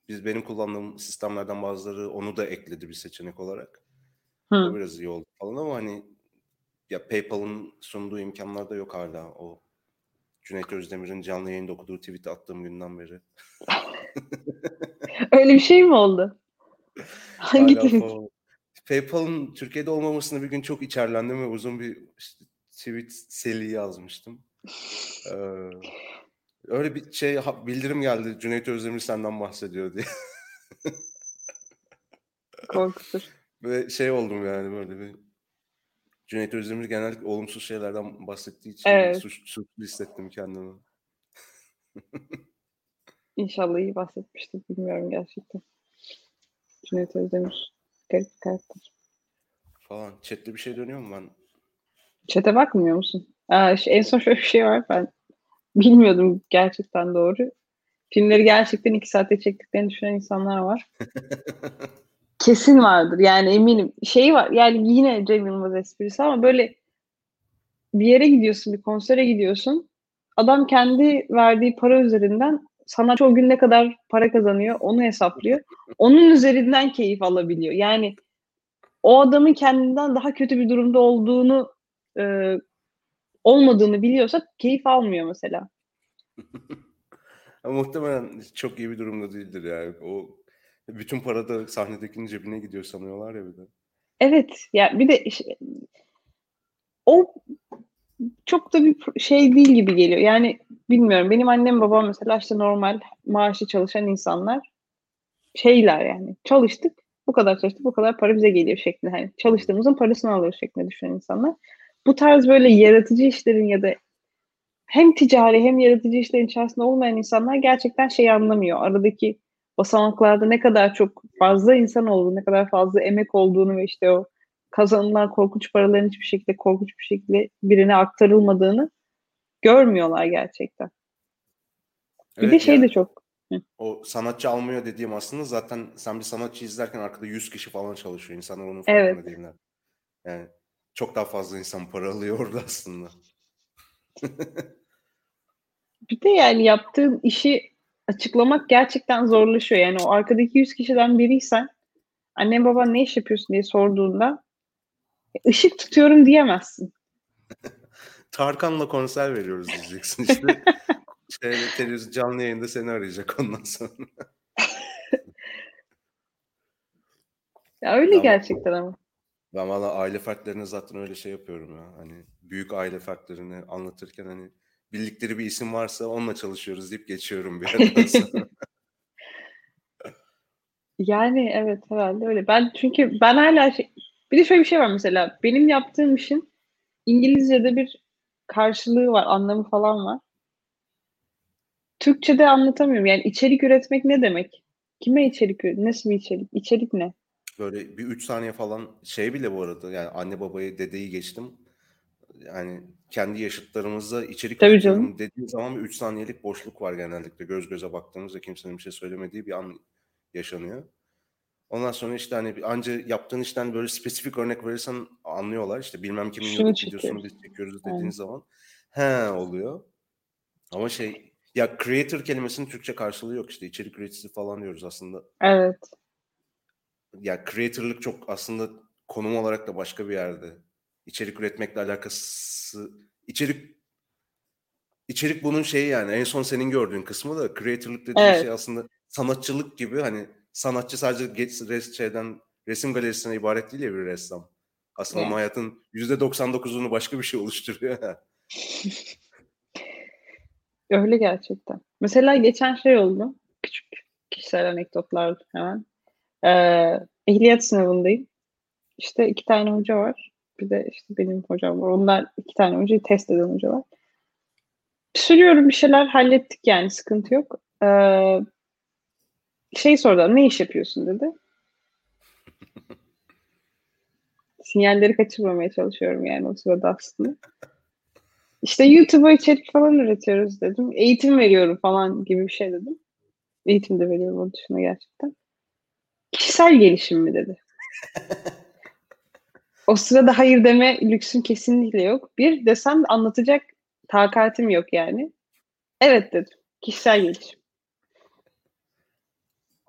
biz benim kullandığım sistemlerden bazıları onu da ekledi bir seçenek olarak. Hı. O biraz iyi oldu falan ama hani ya PayPal'ın sunduğu imkanlar da yok hala. O Cüneyt Özdemir'in canlı yayında okuduğu tweet attığım günden beri. Öyle bir şey mi oldu? Hangi tweet? PayPal'ın Türkiye'de olmamasını bir gün çok içerlendim ve uzun bir işte, tweet seli yazmıştım. Ee, Öyle bir şey bildirim geldi. Cüneyt Özdemir senden bahsediyor diye. Korkutur. Ve şey oldum yani böyle bir Cüneyt Özdemir genellikle olumsuz şeylerden bahsettiği için evet. suç, suçlu hissettim kendimi. İnşallah iyi bahsetmiştir. Bilmiyorum gerçekten. Cüneyt Özdemir garip bir karakter. Falan. Chat'te bir şey dönüyor mu ben? Chat'e bakmıyor musun? Aa, en son şöyle bir şey var. Ben Bilmiyordum gerçekten doğru. Filmleri gerçekten iki saatte çektiklerini düşünen insanlar var. Kesin vardır yani eminim. Şey var yani yine Cem Yılmaz esprisi ama böyle bir yere gidiyorsun, bir konsere gidiyorsun. Adam kendi verdiği para üzerinden sanatçı o gün ne kadar para kazanıyor onu hesaplıyor. Onun üzerinden keyif alabiliyor. Yani o adamın kendinden daha kötü bir durumda olduğunu e, olmadığını biliyorsa keyif almıyor mesela. Muhtemelen çok iyi bir durumda değildir yani. O bütün para da sahnedekinin cebine gidiyor sanıyorlar ya bir de. Evet. Ya bir de işte, o çok da bir şey değil gibi geliyor. Yani bilmiyorum. Benim annem babam mesela işte normal maaşlı çalışan insanlar şeyler yani. Çalıştık, bu kadar çalıştık, bu kadar para bize geliyor şeklinde. Hani çalıştığımızın parasını alıyor şeklinde düşünen insanlar bu tarz böyle yaratıcı işlerin ya da hem ticari hem yaratıcı işlerin içerisinde olmayan insanlar gerçekten şey anlamıyor. Aradaki basamaklarda ne kadar çok fazla insan olduğunu, ne kadar fazla emek olduğunu ve işte o kazanılan korkunç paraların hiçbir şekilde korkunç bir şekilde birine aktarılmadığını görmüyorlar gerçekten. Bir Evet de şey ya. de çok O sanatçı almıyor dediğim aslında zaten sen bir sanatçı izlerken arkada 100 kişi falan çalışıyor. İnsanlar onun farkında Evet. değiller. Yani çok daha fazla insan para alıyor orada aslında. bir de yani yaptığın işi açıklamak gerçekten zorlaşıyor. Yani o arkadaki 100 kişiden biriysen annen baban ne iş yapıyorsun diye sorduğunda "E, ışık tutuyorum diyemezsin. Tarkan'la konser veriyoruz diyeceksin işte. Şeyde, televizyon canlı yayında seni arayacak ondan sonra. Ya öyle Tamam. gerçekten ama. Ben valla aile fertlerine zaten öyle şey yapıyorum ya. Hani büyük aile fertlerini anlatırken hani bildikleri bir isim varsa onunla çalışıyoruz deyip geçiyorum bir yerden sonra. Yani evet herhalde öyle. Ben çünkü ben hala şey, bir de şöyle bir şey var mesela. Benim yaptığım işin İngilizce'de bir karşılığı var, anlamı falan var. Türkçe'de anlatamıyorum. Yani içerik üretmek ne demek? Kime içerik? Nasıl bir içerik? İçerik ne? Böyle bir 3 saniye falan şey bile bu arada yani anne babayı dedeyi geçtim. Yani kendi yaşıtlarımızla içerik Tabii canım. zaman bir 3 saniyelik boşluk var genellikle. Göz göze baktığımızda kimsenin bir şey söylemediği bir an yaşanıyor. Ondan sonra işte hani anca yaptığın işten böyle spesifik örnek verirsen anlıyorlar. İşte bilmem kimin Şunu YouTube videosunu biz çekiyoruz dediğin Aynen. zaman he oluyor. Ama şey ya creator kelimesinin Türkçe karşılığı yok işte içerik üreticisi falan diyoruz aslında. Evet. Ya creator'lık çok aslında konum olarak da başka bir yerde. İçerik üretmekle alakası içerik içerik bunun şeyi yani en son senin gördüğün kısmı da creator'lık dediğin Evet. şey aslında sanatçılık gibi hani sanatçı sadece geç, res, şeyden resim galerisine ibaret değil ya bir ressam. Aslında Evet. hayatın %99'unu başka bir şey oluşturuyor. Öyle gerçekten. Mesela geçen şey oldu. Küçük kişisel anekdotlar hemen. Ee, ehliyet sınavındayım. İşte iki tane hoca var. Bir de işte benim hocam var. Onlar iki tane hocayı test eden hocalar. Sürüyorum bir şeyler hallettik yani sıkıntı yok. Ee, şey sordular ne iş yapıyorsun dedi. Sinyalleri kaçırmamaya çalışıyorum yani o sırada aslında. İşte YouTube'a içerik falan üretiyoruz dedim. Eğitim veriyorum falan gibi bir şey dedim. Eğitim de veriyorum onun dışında gerçekten. Kişisel gelişim mi dedi. O sırada hayır deme lüksüm kesinlikle yok. Bir desem anlatacak takatim yok yani. Evet dedim. Kişisel gelişim.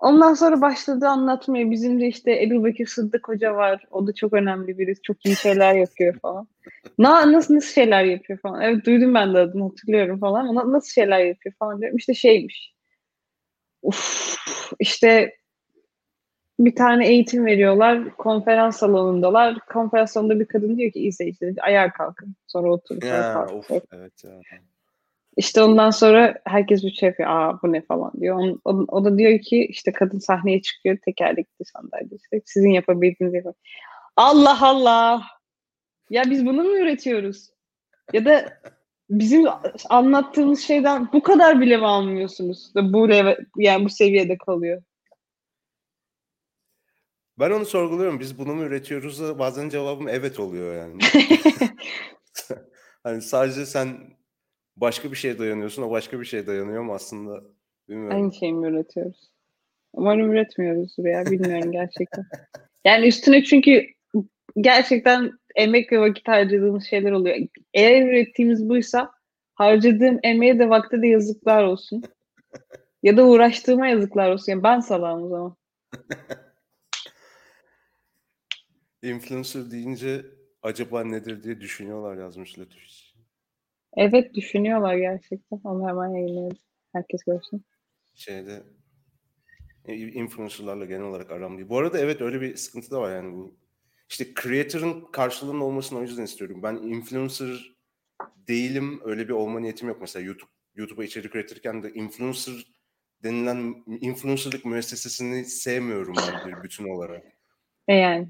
Ondan sonra başladı anlatmaya. Bizim de işte Ebu Bekir Sıddık Hoca var. O da çok önemli biri. Çok iyi şeyler yapıyor falan. Na, nasıl, nasıl şeyler yapıyor falan. Evet duydum ben de adını hatırlıyorum falan. Ama nasıl şeyler yapıyor falan diyorum. İşte şeymiş. Uf, işte bir tane eğitim veriyorlar. Konferans salonundalar. Konferans salonunda bir kadın diyor ki izleyiciler ayağa kalkın. Sonra oturun. Sonra ya kalkın. of evet ya. İşte ondan sonra herkes bir şey yapıyor. Aa bu ne falan diyor. On- o, o da diyor ki işte kadın sahneye çıkıyor tekerlekli sandalyesi. Sizin yapabildiğiniz yapın. Allah Allah. Ya biz bunu mu üretiyoruz? Ya da bizim anlattığımız şeyden bu kadar bile mi almıyorsunuz? Bu leve- yani bu seviyede kalıyor. Ben onu sorguluyorum. Biz bunu mu üretiyoruz bazen cevabım evet oluyor yani. hani sadece sen başka bir şeye dayanıyorsun, o başka bir şeye dayanıyor mu aslında bilmiyorum. Aynı şeyi mi üretiyoruz? Umarım üretmiyoruzdur ya. Bilmiyorum gerçekten. Yani üstüne çünkü gerçekten emek ve vakit harcadığımız şeyler oluyor. Eğer ürettiğimiz buysa harcadığım emeğe de vakte de yazıklar olsun. Ya da uğraştığıma yazıklar olsun. Yani ben salağım o zaman. Influencer deyince acaba nedir diye düşünüyorlar yazmış Latif. Evet düşünüyorlar gerçekten. Onu hemen yayınlıyoruz. Herkes görsün. Şeyde e, influencerlarla genel olarak aram değil. Bu arada evet öyle bir sıkıntı da var yani bu. İşte creator'ın karşılığının olmasını o yüzden istiyorum. Ben influencer değilim. Öyle bir olma niyetim yok. Mesela YouTube YouTube'a içerik üretirken de influencer denilen influencerlık müessesesini sevmiyorum ben bir bütün olarak. E yani.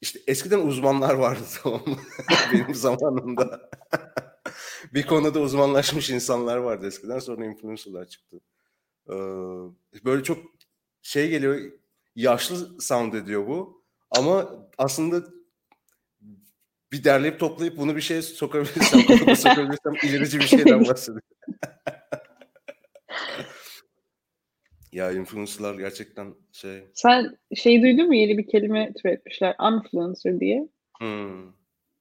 İşte eskiden uzmanlar vardı tamam? Benim zamanımda. bir konuda uzmanlaşmış insanlar vardı eskiden sonra influencerlar çıktı. Ee, böyle çok şey geliyor yaşlı sound ediyor bu. Ama aslında bir derleyip toplayıp bunu bir şeye sokabilirsem, sokabilirsem ilerici bir şeyden bahsediyorum. ya influencerlar gerçekten şey. Sen şey duydun mu yeni bir kelime türetmişler influencer diye. Hmm.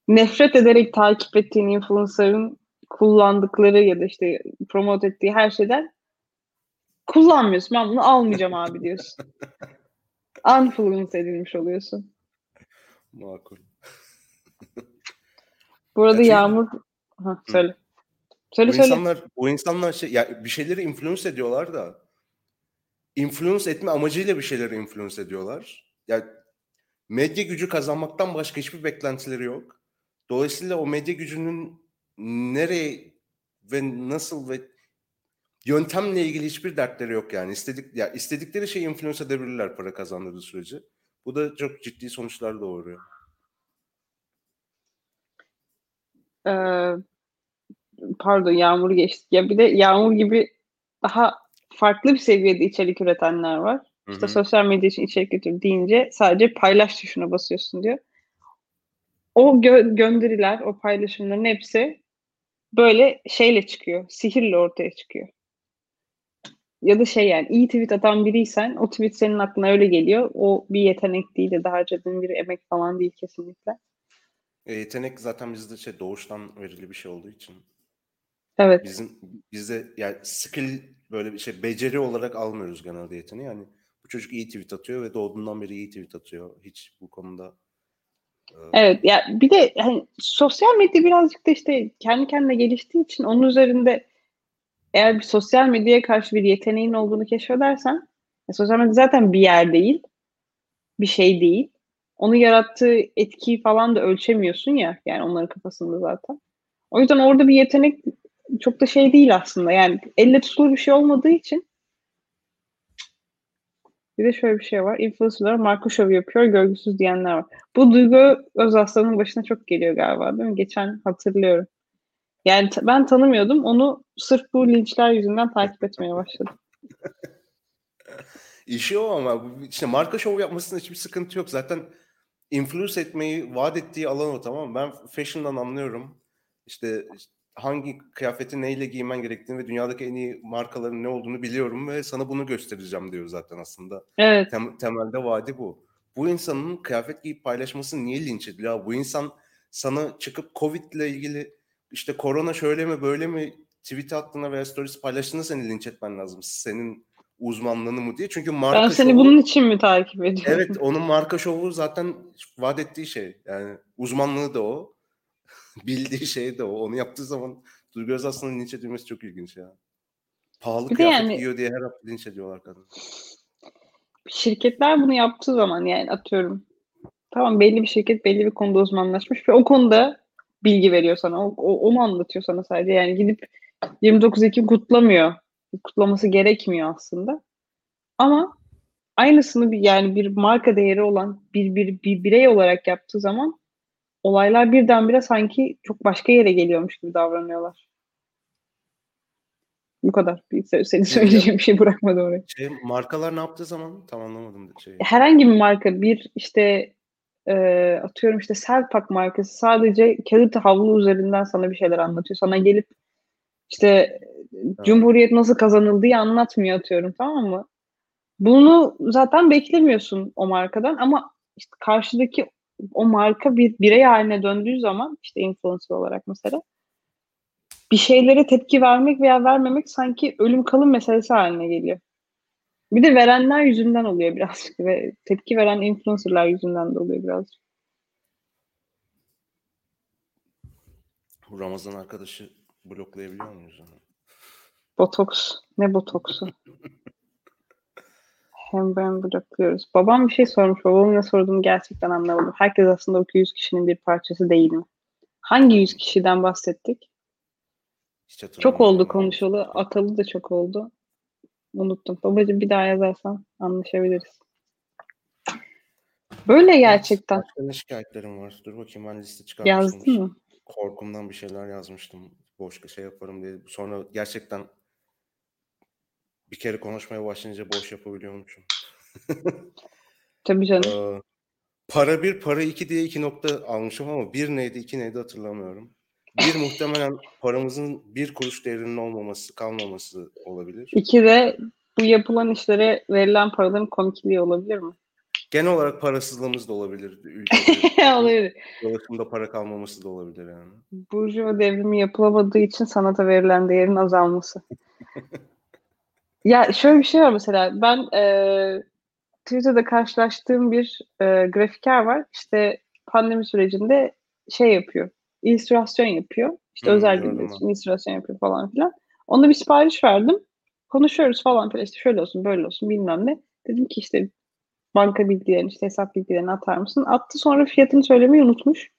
Nefret ederek takip ettiğin influencer'ın kullandıkları ya da işte promote ettiği her şeyden kullanmıyorsun. Ben bunu almayacağım abi diyorsun. Unfluence edilmiş oluyorsun. Makul. Bu arada Ya çünkü- Yağmur... Ha, söyle. Söyle Bu söyle. insanlar bu insanlar şey ya bir şeyleri influence ediyorlar da influence etme amacıyla bir şeyleri influence ediyorlar. Ya medya gücü kazanmaktan başka hiçbir beklentileri yok. Dolayısıyla o medya gücünün nereye ve nasıl ve yöntemle ilgili hiçbir dertleri yok yani. İstedik ya istedikleri şeyi influence edebilirler para kazandığı sürece. Bu da çok ciddi sonuçlar doğuruyor. Ee, pardon Yağmur geçtik. Ya bir de Yağmur gibi daha farklı bir seviyede içerik üretenler var. Hı İşte hı. sosyal medya için içerik üretir deyince sadece paylaş tuşuna basıyorsun diyor. O gö- gönderiler, o paylaşımların hepsi böyle şeyle çıkıyor. Sihirle ortaya çıkıyor. Ya da şey yani iyi tweet atan biriysen o tweet senin aklına öyle geliyor. O bir yetenek değil ya da harcadığın bir emek falan değil kesinlikle. E, yetenek zaten bizde şey doğuştan verili bir şey olduğu için. Evet. Bizim bizde yani skill böyle bir şey beceri olarak almıyoruz genelde yeteneği. Yani bu çocuk iyi tweet atıyor ve doğduğundan beri iyi tweet atıyor. Hiç bu konuda Evet ya bir de hani sosyal medya birazcık da işte kendi kendine geliştiği için onun üzerinde eğer bir sosyal medyaya karşı bir yeteneğin olduğunu keşfedersen ya sosyal medya zaten bir yer değil, bir şey değil. Onun yarattığı etkiyi falan da ölçemiyorsun ya yani onların kafasında zaten. O yüzden orada bir yetenek çok da şey değil aslında. Yani elle tutulur bir şey olmadığı için bir de şöyle bir şey var. Influencerlar marka şovu yapıyor, görgüsüz diyenler var. Bu Duygu Özaslan'ın başına çok geliyor galiba değil mi? Geçen hatırlıyorum. Yani ben tanımıyordum. Onu sırf bu linçler yüzünden takip etmeye başladım. işi o ama işte marka şov yapmasında hiçbir sıkıntı yok. Zaten influence etmeyi vaat ettiği alan o tamam mı? Ben fashion'dan anlıyorum. İşte hangi kıyafeti neyle giymen gerektiğini ve dünyadaki en iyi markaların ne olduğunu biliyorum ve sana bunu göstereceğim diyor zaten aslında. Evet. Tem- temelde vaadi bu. Bu insanın kıyafet giyip paylaşması niye linç ediliyor? Bu insan sana çıkıp Covid ile ilgili işte korona şöyle mi böyle mi tweet attığına veya stories paylaştığında seni linç etmen lazım. Senin uzmanlığını mı diye. Çünkü marka Ben seni şovu- bunun için mi takip ediyorum? Evet onun marka şovu zaten vaat ettiği şey. Yani uzmanlığı da o. Bildiği şey de o. Onu yaptığı zaman Duygu Özaslan'ın linç edilmesi çok ilginç ya. Pahalı Bir kıyafet yani- giyiyor diye her hafta linç ediyorlar kadın. Şirketler bunu yaptığı zaman yani atıyorum tamam belli bir şirket belli bir konuda uzmanlaşmış ve o konuda bilgi veriyor sana. O, o- onu anlatıyor sana sadece. Yani gidip 29 Ekim kutlamıyor. Kutlaması gerekmiyor aslında. Ama aynısını bir yani bir marka değeri olan bir, bir, bir birey olarak yaptığı zaman olaylar birdenbire sanki çok başka yere geliyormuş gibi davranıyorlar. Bu kadar. Senin söyleyeceğim bir şey bırakmadı oraya. Şey, markalar ne yaptığı zaman tam anlamadım. Şey. herhangi bir marka bir işte e, atıyorum işte Selpak markası sadece kağıt havlu üzerinden sana bir şeyler anlatıyor. Sana gelip işte Cumhuriyet nasıl kazanıldığı anlatmıyor atıyorum tamam mı? Bunu zaten beklemiyorsun o markadan ama işte karşıdaki o marka bir birey haline döndüğü zaman işte influencer olarak mesela bir şeylere tepki vermek veya vermemek sanki ölüm kalım meselesi haline geliyor. Bir de verenler yüzünden oluyor birazcık ve tepki veren influencerlar yüzünden de oluyor birazcık. Bu Ramazan arkadaşı bloklayabiliyor muyuz onu? Botoks. Ne botoksu? Hem ben blokluyoruz. Babam bir şey sormuş. Babamın ne sorduğunu gerçekten anlamadım. Herkes aslında o 100 kişinin bir parçası değil mi? Hangi 100 kişiden bahsettik? Hiç Çok oldu konuşalı. Atalı da çok oldu. Unuttum. Babacığım bir daha yazarsan anlaşabiliriz. Böyle gerçekten. Başka şikayetlerim var? Dur bakayım ben liste çıkarmıştım. Yazdın mı? Korkumdan bir şeyler yazmıştım. Boş şey yaparım diye. Sonra gerçekten bir kere konuşmaya başlayınca boş yapabiliyormuşum. Tabii canım. Ee, para bir, para iki diye iki nokta almışım ama bir neydi, iki neydi hatırlamıyorum. Bir muhtemelen paramızın bir kuruş değerinin olmaması, kalmaması olabilir. İki de bu yapılan işlere verilen paraların komikliği olabilir mi? Genel olarak parasızlığımız da olabilir. Ülkede olabilir. dolaşımda para kalmaması da olabilir yani. Burjuva devrimi yapılamadığı için sanata verilen değerin azalması. ya şöyle bir şey var mesela ben e, Twitter'da karşılaştığım bir e, grafiker var. İşte pandemi sürecinde şey yapıyor. illüstrasyon yapıyor. İşte Hmm, özel günler için illüstrasyon yapıyor falan filan. Ona bir sipariş verdim. Konuşuyoruz falan filan işte şöyle olsun böyle olsun bilmem ne. Dedim ki işte banka bilgilerini işte hesap bilgilerini atar mısın? Attı sonra fiyatını söylemeyi unutmuş.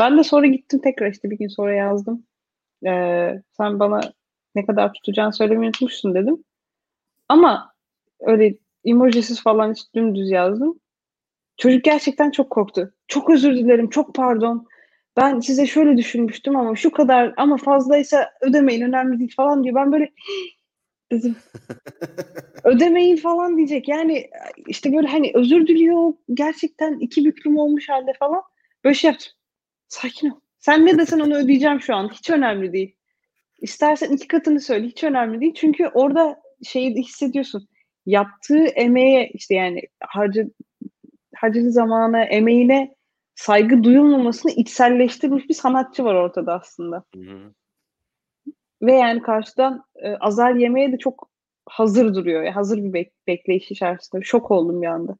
Ben de sonra gittim tekrar işte bir gün sonra yazdım. Ee, sen bana ne kadar tutacağını söylemeyi unutmuşsun dedim. Ama öyle emojisiz falan hiç dümdüz yazdım. Çocuk gerçekten çok korktu. Çok özür dilerim, çok pardon. Ben size şöyle düşünmüştüm ama şu kadar ama fazlaysa ödemeyin önemli değil falan diyor. Ben böyle dedim ödemeyin falan diyecek. Yani işte böyle hani özür diliyor gerçekten iki büklüm olmuş halde falan. Böyle şey yaptım. Sakin ol. Sen ne desen onu ödeyeceğim şu an. Hiç önemli değil. İstersen iki katını söyle. Hiç önemli değil. Çünkü orada şeyi hissediyorsun. Yaptığı emeğe işte yani harcı, harcadığı zamana, emeğine saygı duyulmamasını içselleştirmiş bir sanatçı var ortada aslında. Hı hı. Ve yani karşıdan e, azar yemeye de çok hazır duruyor. Yani hazır bir bek- bekleyiş içerisinde. Şok oldum bir anda.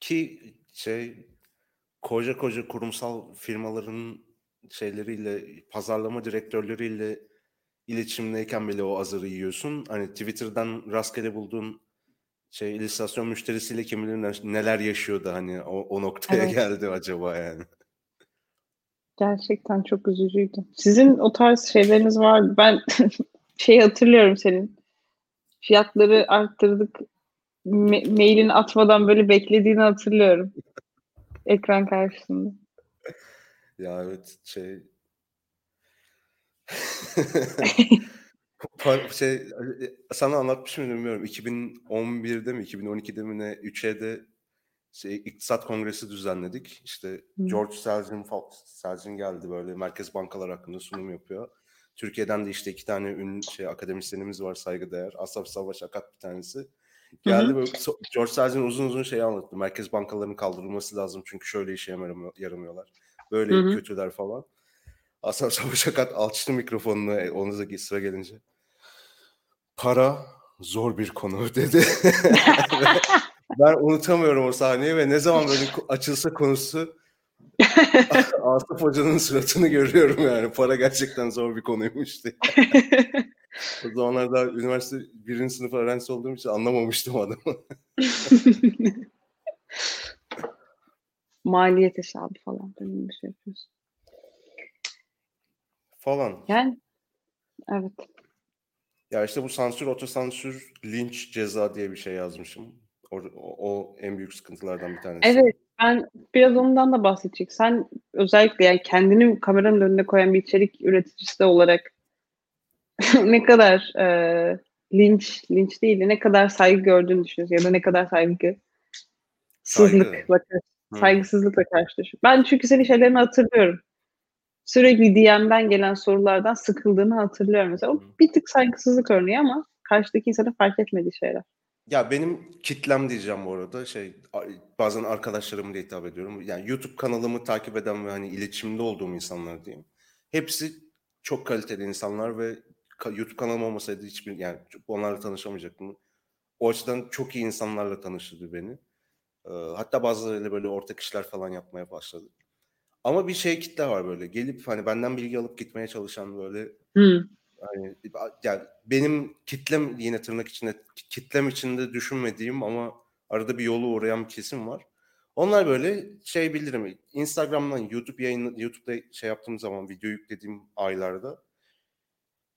Ki şey koca koca kurumsal firmaların şeyleriyle pazarlama direktörleriyle iletişimdeyken bile o azarı yiyorsun. Hani Twitter'dan rastgele bulduğun şey illüstrasyon müşterisiyle kim bilir ne- neler yaşıyordu hani o, o noktaya Evet. geldi acaba yani. Gerçekten çok üzücüydü. Sizin o tarz şeyleriniz vardı. Ben şey hatırlıyorum senin. Fiyatları arttırdık. Me- mailini atmadan böyle beklediğini hatırlıyorum. Ekran karşısında. Ya evet şey Par- şey sana anlatmış mıydım bilmiyorum. 2011'de mi 2012'de mi ne 3E'de şey, iktisat kongresi düzenledik. İşte Hı. George Selzin, Selzin geldi böyle merkez bankalar hakkında sunum yapıyor. Türkiye'den de işte iki tane ünlü şey akademisyenimiz var saygıdeğer. Asaf Savaş Akat bir tanesi. Geldi böyle George Selzin uzun uzun şey anlattı. Merkez bankalarının kaldırılması lazım çünkü şöyle işe yaramıyor- yaramıyorlar. Böyle Hı hı. kötüler falan. Asaf Savaş Akat alçtı mikrofonunu e, onu da sıra gelince. Para zor bir konu dedi. ben unutamıyorum o sahneyi ve ne zaman böyle açılsa konusu Asaf Hoca'nın suratını görüyorum yani. Para gerçekten zor bir konuymuş diye. O zamanlar daha üniversite birinci sınıf öğrencisi olduğum için anlamamıştım adamı. Maliyet hesabı falan böyle bir şey yapıyorsun. Falan. Yani evet. Ya işte bu sansür, otosansür, linç ceza diye bir şey yazmışım. O, o, en büyük sıkıntılardan bir tanesi. Evet ben biraz ondan da bahsedecek. Sen özellikle yani kendini kameranın önüne koyan bir içerik üreticisi olarak ne kadar e, linç, linç değil de ne kadar saygı gördüğünü düşünüyorsun ya da ne kadar saygı Hı. saygısızlıkla karşılaşıyorsun. Ben çünkü senin şeylerini hatırlıyorum. Sürekli DM'den gelen sorulardan sıkıldığını hatırlıyorum. Mesela o bir tık saygısızlık örneği ama karşıdaki insanın fark etmediği şeyler. Ya benim kitlem diyeceğim bu arada şey bazen arkadaşlarımı da hitap ediyorum. Yani YouTube kanalımı takip eden ve hani iletişimde olduğum insanlar diyeyim. Hepsi çok kaliteli insanlar ve YouTube kanalım olmasaydı hiçbir yani onlarla tanışamayacaktım. O açıdan çok iyi insanlarla tanıştırdı beni. Ee, hatta bazılarıyla böyle ortak işler falan yapmaya başladı. Ama bir şey kitle var böyle gelip hani benden bilgi alıp gitmeye çalışan böyle Hı. yani, yani benim kitlem yine tırnak içinde kitlem içinde düşünmediğim ama arada bir yolu uğrayan bir kesim var. Onlar böyle şey bilirim. Instagram'dan YouTube yayını YouTube'da şey yaptığım zaman video yüklediğim aylarda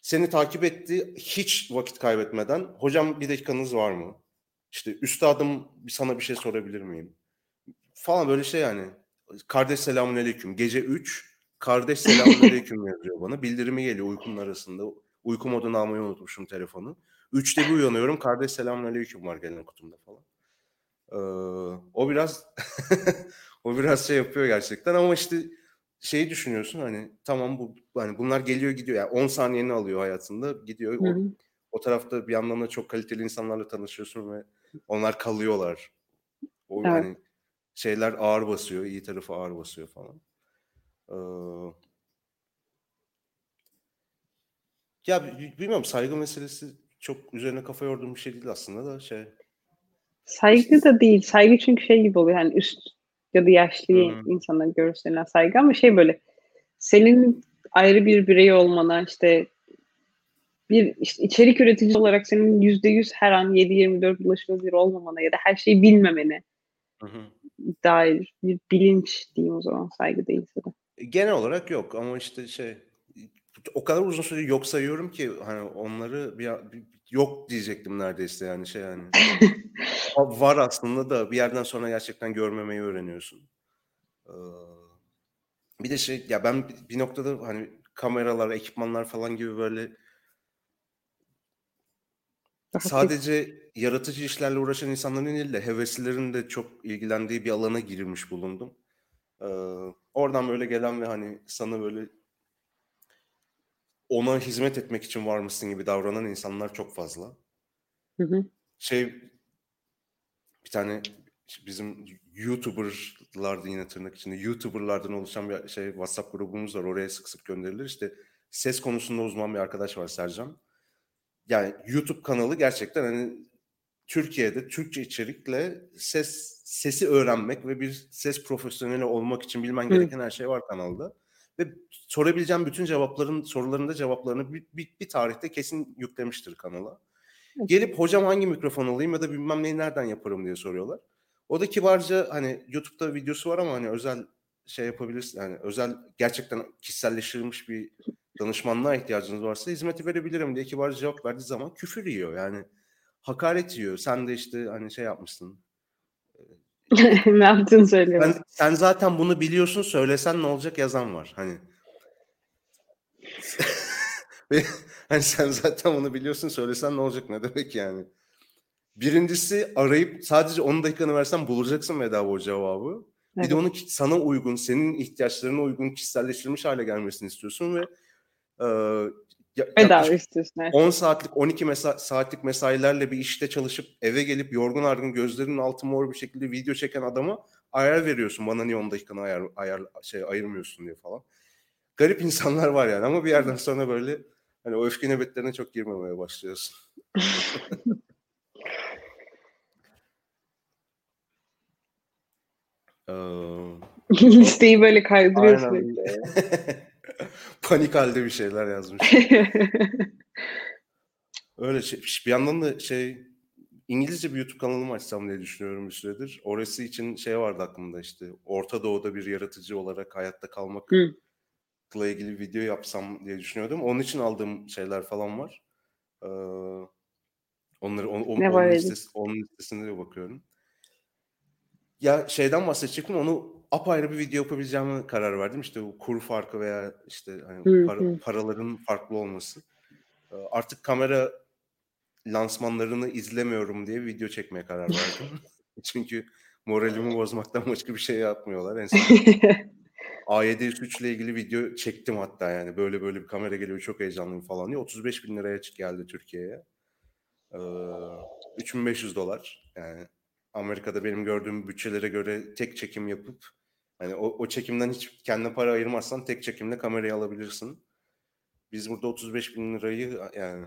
seni takip etti hiç vakit kaybetmeden hocam bir dakikanız var mı? İşte üstadım sana bir şey sorabilir miyim? Falan böyle şey yani. Kardeş selamünaleyküm. Gece 3 kardeş selamünaleyküm yazıyor bana. Bildirimi geliyor uykunun arasında. Uyku moduna almayı unutmuşum telefonu. Üçte bir uyanıyorum. Kardeş selamünaleyküm var gelen kutumda falan. Ee, o biraz o biraz şey yapıyor gerçekten ama işte şeyi düşünüyorsun hani tamam bu hani bunlar geliyor gidiyor yani 10 saniyeni alıyor hayatında gidiyor. O, o tarafta bir yandan da çok kaliteli insanlarla tanışıyorsun ve onlar kalıyorlar. O Evet. hani şeyler ağır basıyor, iyi tarafı ağır basıyor falan. Ee, ya bi- bilmiyorum saygı meselesi çok üzerine kafa yorduğum bir şey değil aslında da şey. Saygı da değil. Saygı çünkü şey gibi oluyor. Hani üst ya da yaşlı Hı. insanların gösterilen saygı ama şey böyle senin ayrı bir birey olmana işte bir işte içerik üreticisi olarak senin yüzde yüz her an 7-24 ulaşılabilir olmamana ya da her şeyi bilmemene Hı hı. Dair bir bilinç diyeyim o zaman saygı değilse de. Genel olarak yok ama işte şey o kadar uzun süre yok sayıyorum ki hani onları bir, yok diyecektim neredeyse yani şey yani. Va- Var aslında da bir yerden sonra gerçekten görmemeyi öğreniyorsun. Ee, bir de şey ya ben bir noktada hani kameralar, ekipmanlar falan gibi böyle Daha sadece yaratıcı işlerle uğraşan insanların değil de heveslilerin de çok ilgilendiği bir alana girmiş bulundum. Ee, oradan böyle gelen ve hani sana böyle ona hizmet etmek için varmışsın gibi davranan insanlar çok fazla. Hı hı. Şey bir tane bizim YouTuber'lardı yine tırnak içinde YouTuber'lardan oluşan bir şey WhatsApp grubumuz var. Oraya sık sık gönderilir. İşte ses konusunda uzman bir arkadaş var Sercan. Yani YouTube kanalı gerçekten hani Türkiye'de Türkçe içerikle ses sesi öğrenmek ve bir ses profesyoneli olmak için bilmen gereken her şey var kanalda. Ve sorabileceğim bütün cevapların sorularında cevaplarını bir, bir, bir tarihte kesin yüklemiştir kanala. Gelip hocam hangi mikrofon alayım ya da bilmem neyi nereden yaparım diye soruyorlar. O da kibarca hani YouTube'da videosu var ama hani özel şey yapabilirsin. Yani özel gerçekten kişiselleştirilmiş bir danışmanlığa ihtiyacınız varsa hizmeti verebilirim diye kibarca cevap verdiği zaman küfür yiyor. Yani hakaret yiyor. Sen de işte hani şey yapmışsın. ne yaptığını söylüyor. Sen, sen zaten bunu biliyorsun söylesen ne olacak yazan var. Hani hani sen zaten bunu biliyorsun söylesen ne olacak ne demek yani. Birincisi arayıp sadece 10 dakikanı versen bulacaksın bedava o cevabı. Bir Evet. de onu sana uygun, senin ihtiyaçlarına uygun kişiselleştirilmiş hale gelmesini istiyorsun ve e, Bedava. Evet. 10 saatlik 12 mesa- saatlik mesailerle bir işte çalışıp eve gelip yorgun argın gözlerinin altı mor bir şekilde video çeken adama ayar veriyorsun. Bana niye 10 dakikanı ayar, ayar şey ayırmıyorsun diye falan. Garip insanlar var yani ama bir yerden sonra böyle hani o öfke nöbetlerine çok girmemeye başlıyorsun. Ee, Listeyi böyle kaydırıyor Aynen. panik halde bir şeyler yazmış. Öyle şey, bir yandan da şey İngilizce bir YouTube kanalımı açsam diye düşünüyorum bir süredir. Orası için şey vardı aklımda işte Orta Doğu'da bir yaratıcı olarak hayatta kalmakla Hı. ilgili bir video yapsam diye düşünüyordum. Onun için aldığım şeyler falan var. Ee, onları on, on- Ne onun, var listesi, onun listesine de bakıyorum. Ya şeyden bahsedecektim onu apayrı bir video yapabileceğime karar verdim. İşte bu kur farkı veya işte hani para- paraların farklı olması. Ee, Artık kamera lansmanlarını izlemiyorum diye video çekmeye karar verdim. Çünkü moralimi bozmaktan başka bir şey yapmıyorlar. En son A703 ile ilgili video çektim hatta yani böyle böyle bir kamera geliyor çok heyecanlıyım falan diye. 35 bin liraya çık geldi Türkiye'ye. Ee, 3500 dolar yani Amerika'da benim gördüğüm bütçelere göre tek çekim yapıp hani o, o çekimden hiç kendine para ayırmazsan tek çekimle kamerayı alabilirsin. Biz burada 35 bin lirayı yani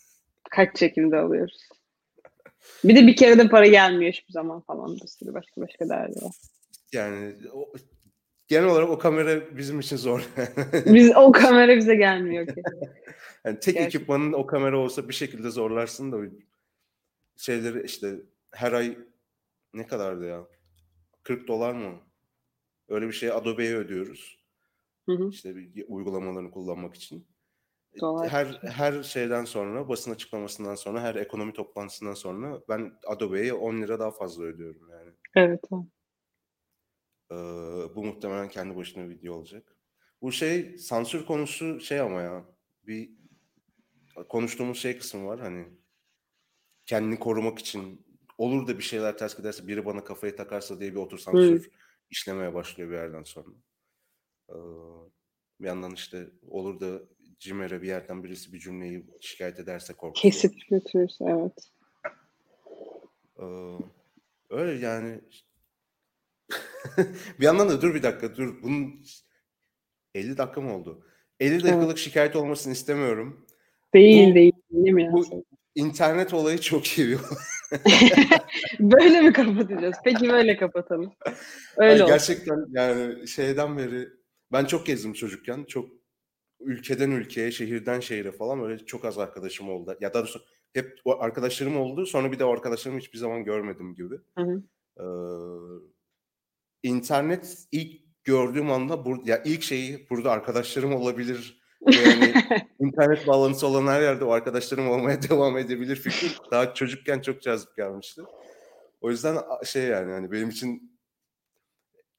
Kaç çekimde alıyoruz. Bir de bir kere de para gelmiyor hiçbir zaman falan. Bir sürü başka başka derdi var. yani o, genel olarak o kamera bizim için zor. Biz, o kamera bize gelmiyor ki. yani tek Gerçekten. ekipmanın o kamera olsa bir şekilde zorlarsın da şeyleri işte her ay ne kadardı ya? 40 dolar mı? Öyle bir şey Adobe'ye ödüyoruz. Hı hı. İşte bir uygulamalarını kullanmak için. Dolar. Her her şeyden sonra, basın açıklamasından sonra, her ekonomi toplantısından sonra ben Adobe'ye 10 lira daha fazla ödüyorum yani. Evet. Ee, bu muhtemelen kendi başına bir video olacak. Bu şey sansür konusu şey ama ya bir konuştuğumuz şey kısmı var hani kendini korumak için olur da bir şeyler ters giderse biri bana kafayı takarsa diye bir otursam Hı. sür işlemeye başlıyor bir yerden sonra. Ee, bir yandan işte olur da Cimer'e bir yerden birisi bir cümleyi şikayet ederse korkusu. Kesip götürürse evet. Ee, öyle yani. bir yandan da dur bir dakika dur. Bunun 50 dakika mı oldu? 50 dakikalık şikayet olmasını istemiyorum. Değil Bu- değil. Değil mi? Bu internet olayı çok iyi bir olay. böyle mi kapatacağız? Peki böyle kapatalım. Öyle Yani olsun. gerçekten yani şeyden beri ben çok gezdim çocukken. Çok ülkeden ülkeye, şehirden şehire falan öyle çok az arkadaşım oldu. Ya daha doğrusu hep o arkadaşlarım oldu. Sonra bir de o arkadaşlarımı hiçbir zaman görmedim gibi. Hı hı. Ee, internet ilk gördüğüm anda bur ya ilk şeyi burada arkadaşlarım olabilir. Yani internet bağlantısı olan her yerde o arkadaşlarım olmaya devam edebilir fikri daha çocukken çok cazip gelmişti. O yüzden şey yani hani benim için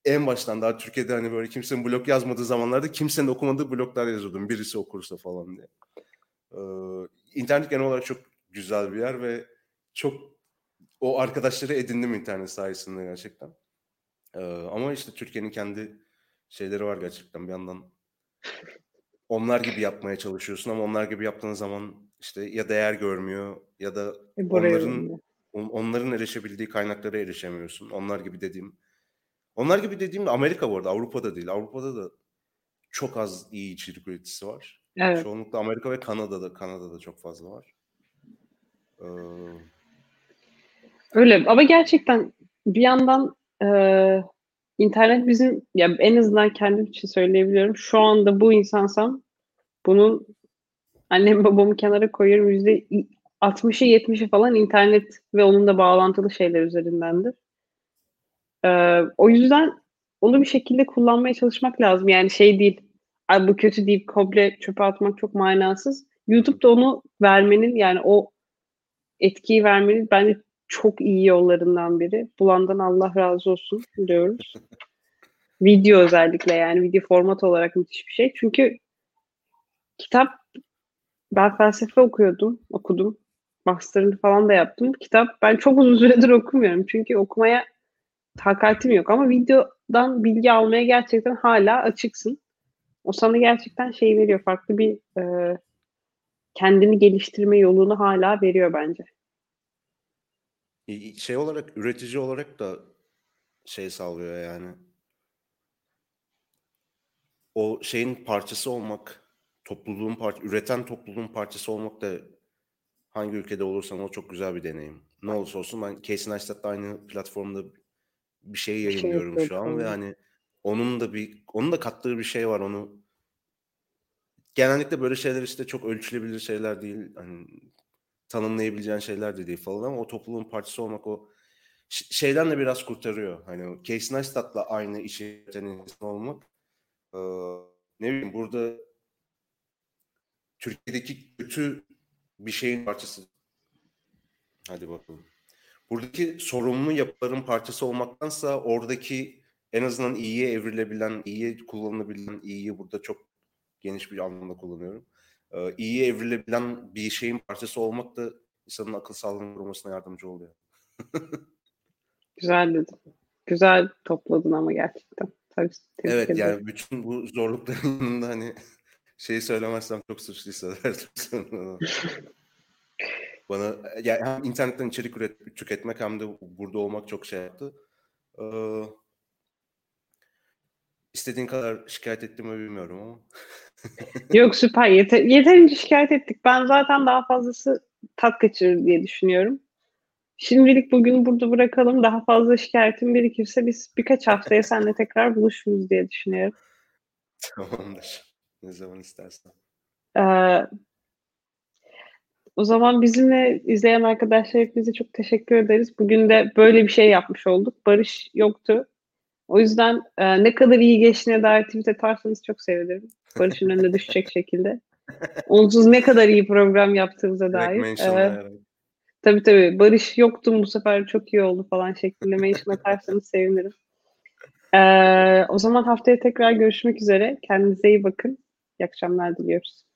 en baştan daha Türkiye'de hani böyle kimsenin blog yazmadığı zamanlarda kimsenin okumadığı bloglar yazıyordum. Birisi okursa falan diye. Ee, internet genel olarak çok güzel bir yer ve çok o arkadaşları edindim internet sayesinde gerçekten. Ee, ama işte Türkiye'nin kendi şeyleri var gerçekten bir yandan. Onlar gibi yapmaya çalışıyorsun ama onlar gibi yaptığın zaman işte ya değer görmüyor ya da E, onların on- onların erişebildiği kaynaklara erişemiyorsun. Onlar gibi dediğim. Onlar gibi dediğim Amerika bu arada. Avrupa'da değil. Avrupa'da da çok az iyi içerik üreticisi var. Evet. Çoğunlukla Amerika ve Kanada'da Kanada'da çok fazla var. Ee, Öyle ama gerçekten bir yandan eee, internet bizim ya en azından kendim için söyleyebiliyorum. Şu anda bu insansam bunun annem babamı kenara koyuyorum. Yüzde 60'ı 70'i falan internet ve onunla bağlantılı şeyler üzerindendir. Eee, o yüzden onu bir şekilde kullanmaya çalışmak lazım. Yani şey değil, Ay bu kötü deyip komple çöpe atmak çok manasız. YouTube'da onu vermenin yani o etkiyi vermenin bence çok iyi yollarından biri. Bulandan Allah razı olsun diyoruz. Video özellikle yani video format olarak müthiş bir şey. Çünkü kitap ben felsefe okuyordum, okudum. Master'ını falan da yaptım. Kitap ben çok uzun süredir okumuyorum. Çünkü okumaya takatim yok. Ama videodan bilgi almaya gerçekten hala açıksın. O sana gerçekten şey veriyor. Farklı bir e, kendini geliştirme yolunu hala veriyor bence. Şey olarak üretici olarak da şey sağlıyor yani. O şeyin parçası olmak, topluluğun parça, üreten topluluğun parçası olmak da hangi ülkede olursan o çok güzel bir deneyim. Ne olursa olsun ben Casey Neistat'la aynı platformda bir şey şey yayınlıyorum şu an ve hani onun da bir onun da kattığı bir şey var onu genellikle böyle şeyler işte çok ölçülebilir şeyler değil. Hani tanımlayabileceğin şeyler de değil falan ama o topluluğun parçası olmak o şeyden de biraz kurtarıyor. Hani Casey Neistat'la aynı işi insan olmak eee, ne bileyim burada Türkiye'deki kötü bir şeyin parçası. Hadi bakalım. Buradaki sorumlu yapıların parçası olmaktansa oradaki en azından iyiye evrilebilen, iyiye kullanılabilen, iyiyi burada çok geniş bir anlamda kullanıyorum. Ee, iyiye evrilebilen bir şeyin parçası olmak da insanın akıl sağlığının korumasına yardımcı oluyor. Güzel dedin. Güzel topladın ama gerçekten. Tabii, Evet ederim. yani bütün bu zorlukların yanında hani şeyi söylemezsem çok suçlu hissederdim. Bana yani hem internetten içerik üret, tüketmek hem de burada olmak çok şey yaptı. Ee, istediğin kadar şikayet ettim mi bilmiyorum ama. Yok süper. Yeter, yeterince şikayet ettik. Ben zaten daha fazlası tat kaçırır diye düşünüyorum. Şimdilik bugün burada bırakalım. Daha fazla şikayetim birikirse biz birkaç haftaya seninle tekrar buluşuruz diye düşünüyorum. Tamamdır. Ne zaman istersen. Ee, o zaman bizimle izleyen arkadaşlar hepinize çok teşekkür ederiz. Bugün de böyle bir şey yapmış olduk. Barış yoktu. O yüzden e, ne kadar iyi geçtiğine dair tweet atarsanız çok sevinirim. Barış'ın önüne düşecek şekilde. Onsuz ne kadar iyi program yaptığımıza Direkt dair. Ee, tabii tabii. Barış yoktum bu sefer çok iyi oldu falan şeklinde mention atarsanız sevinirim. Ee, o zaman haftaya tekrar görüşmek üzere. Kendinize iyi bakın. İyi akşamlar diliyoruz.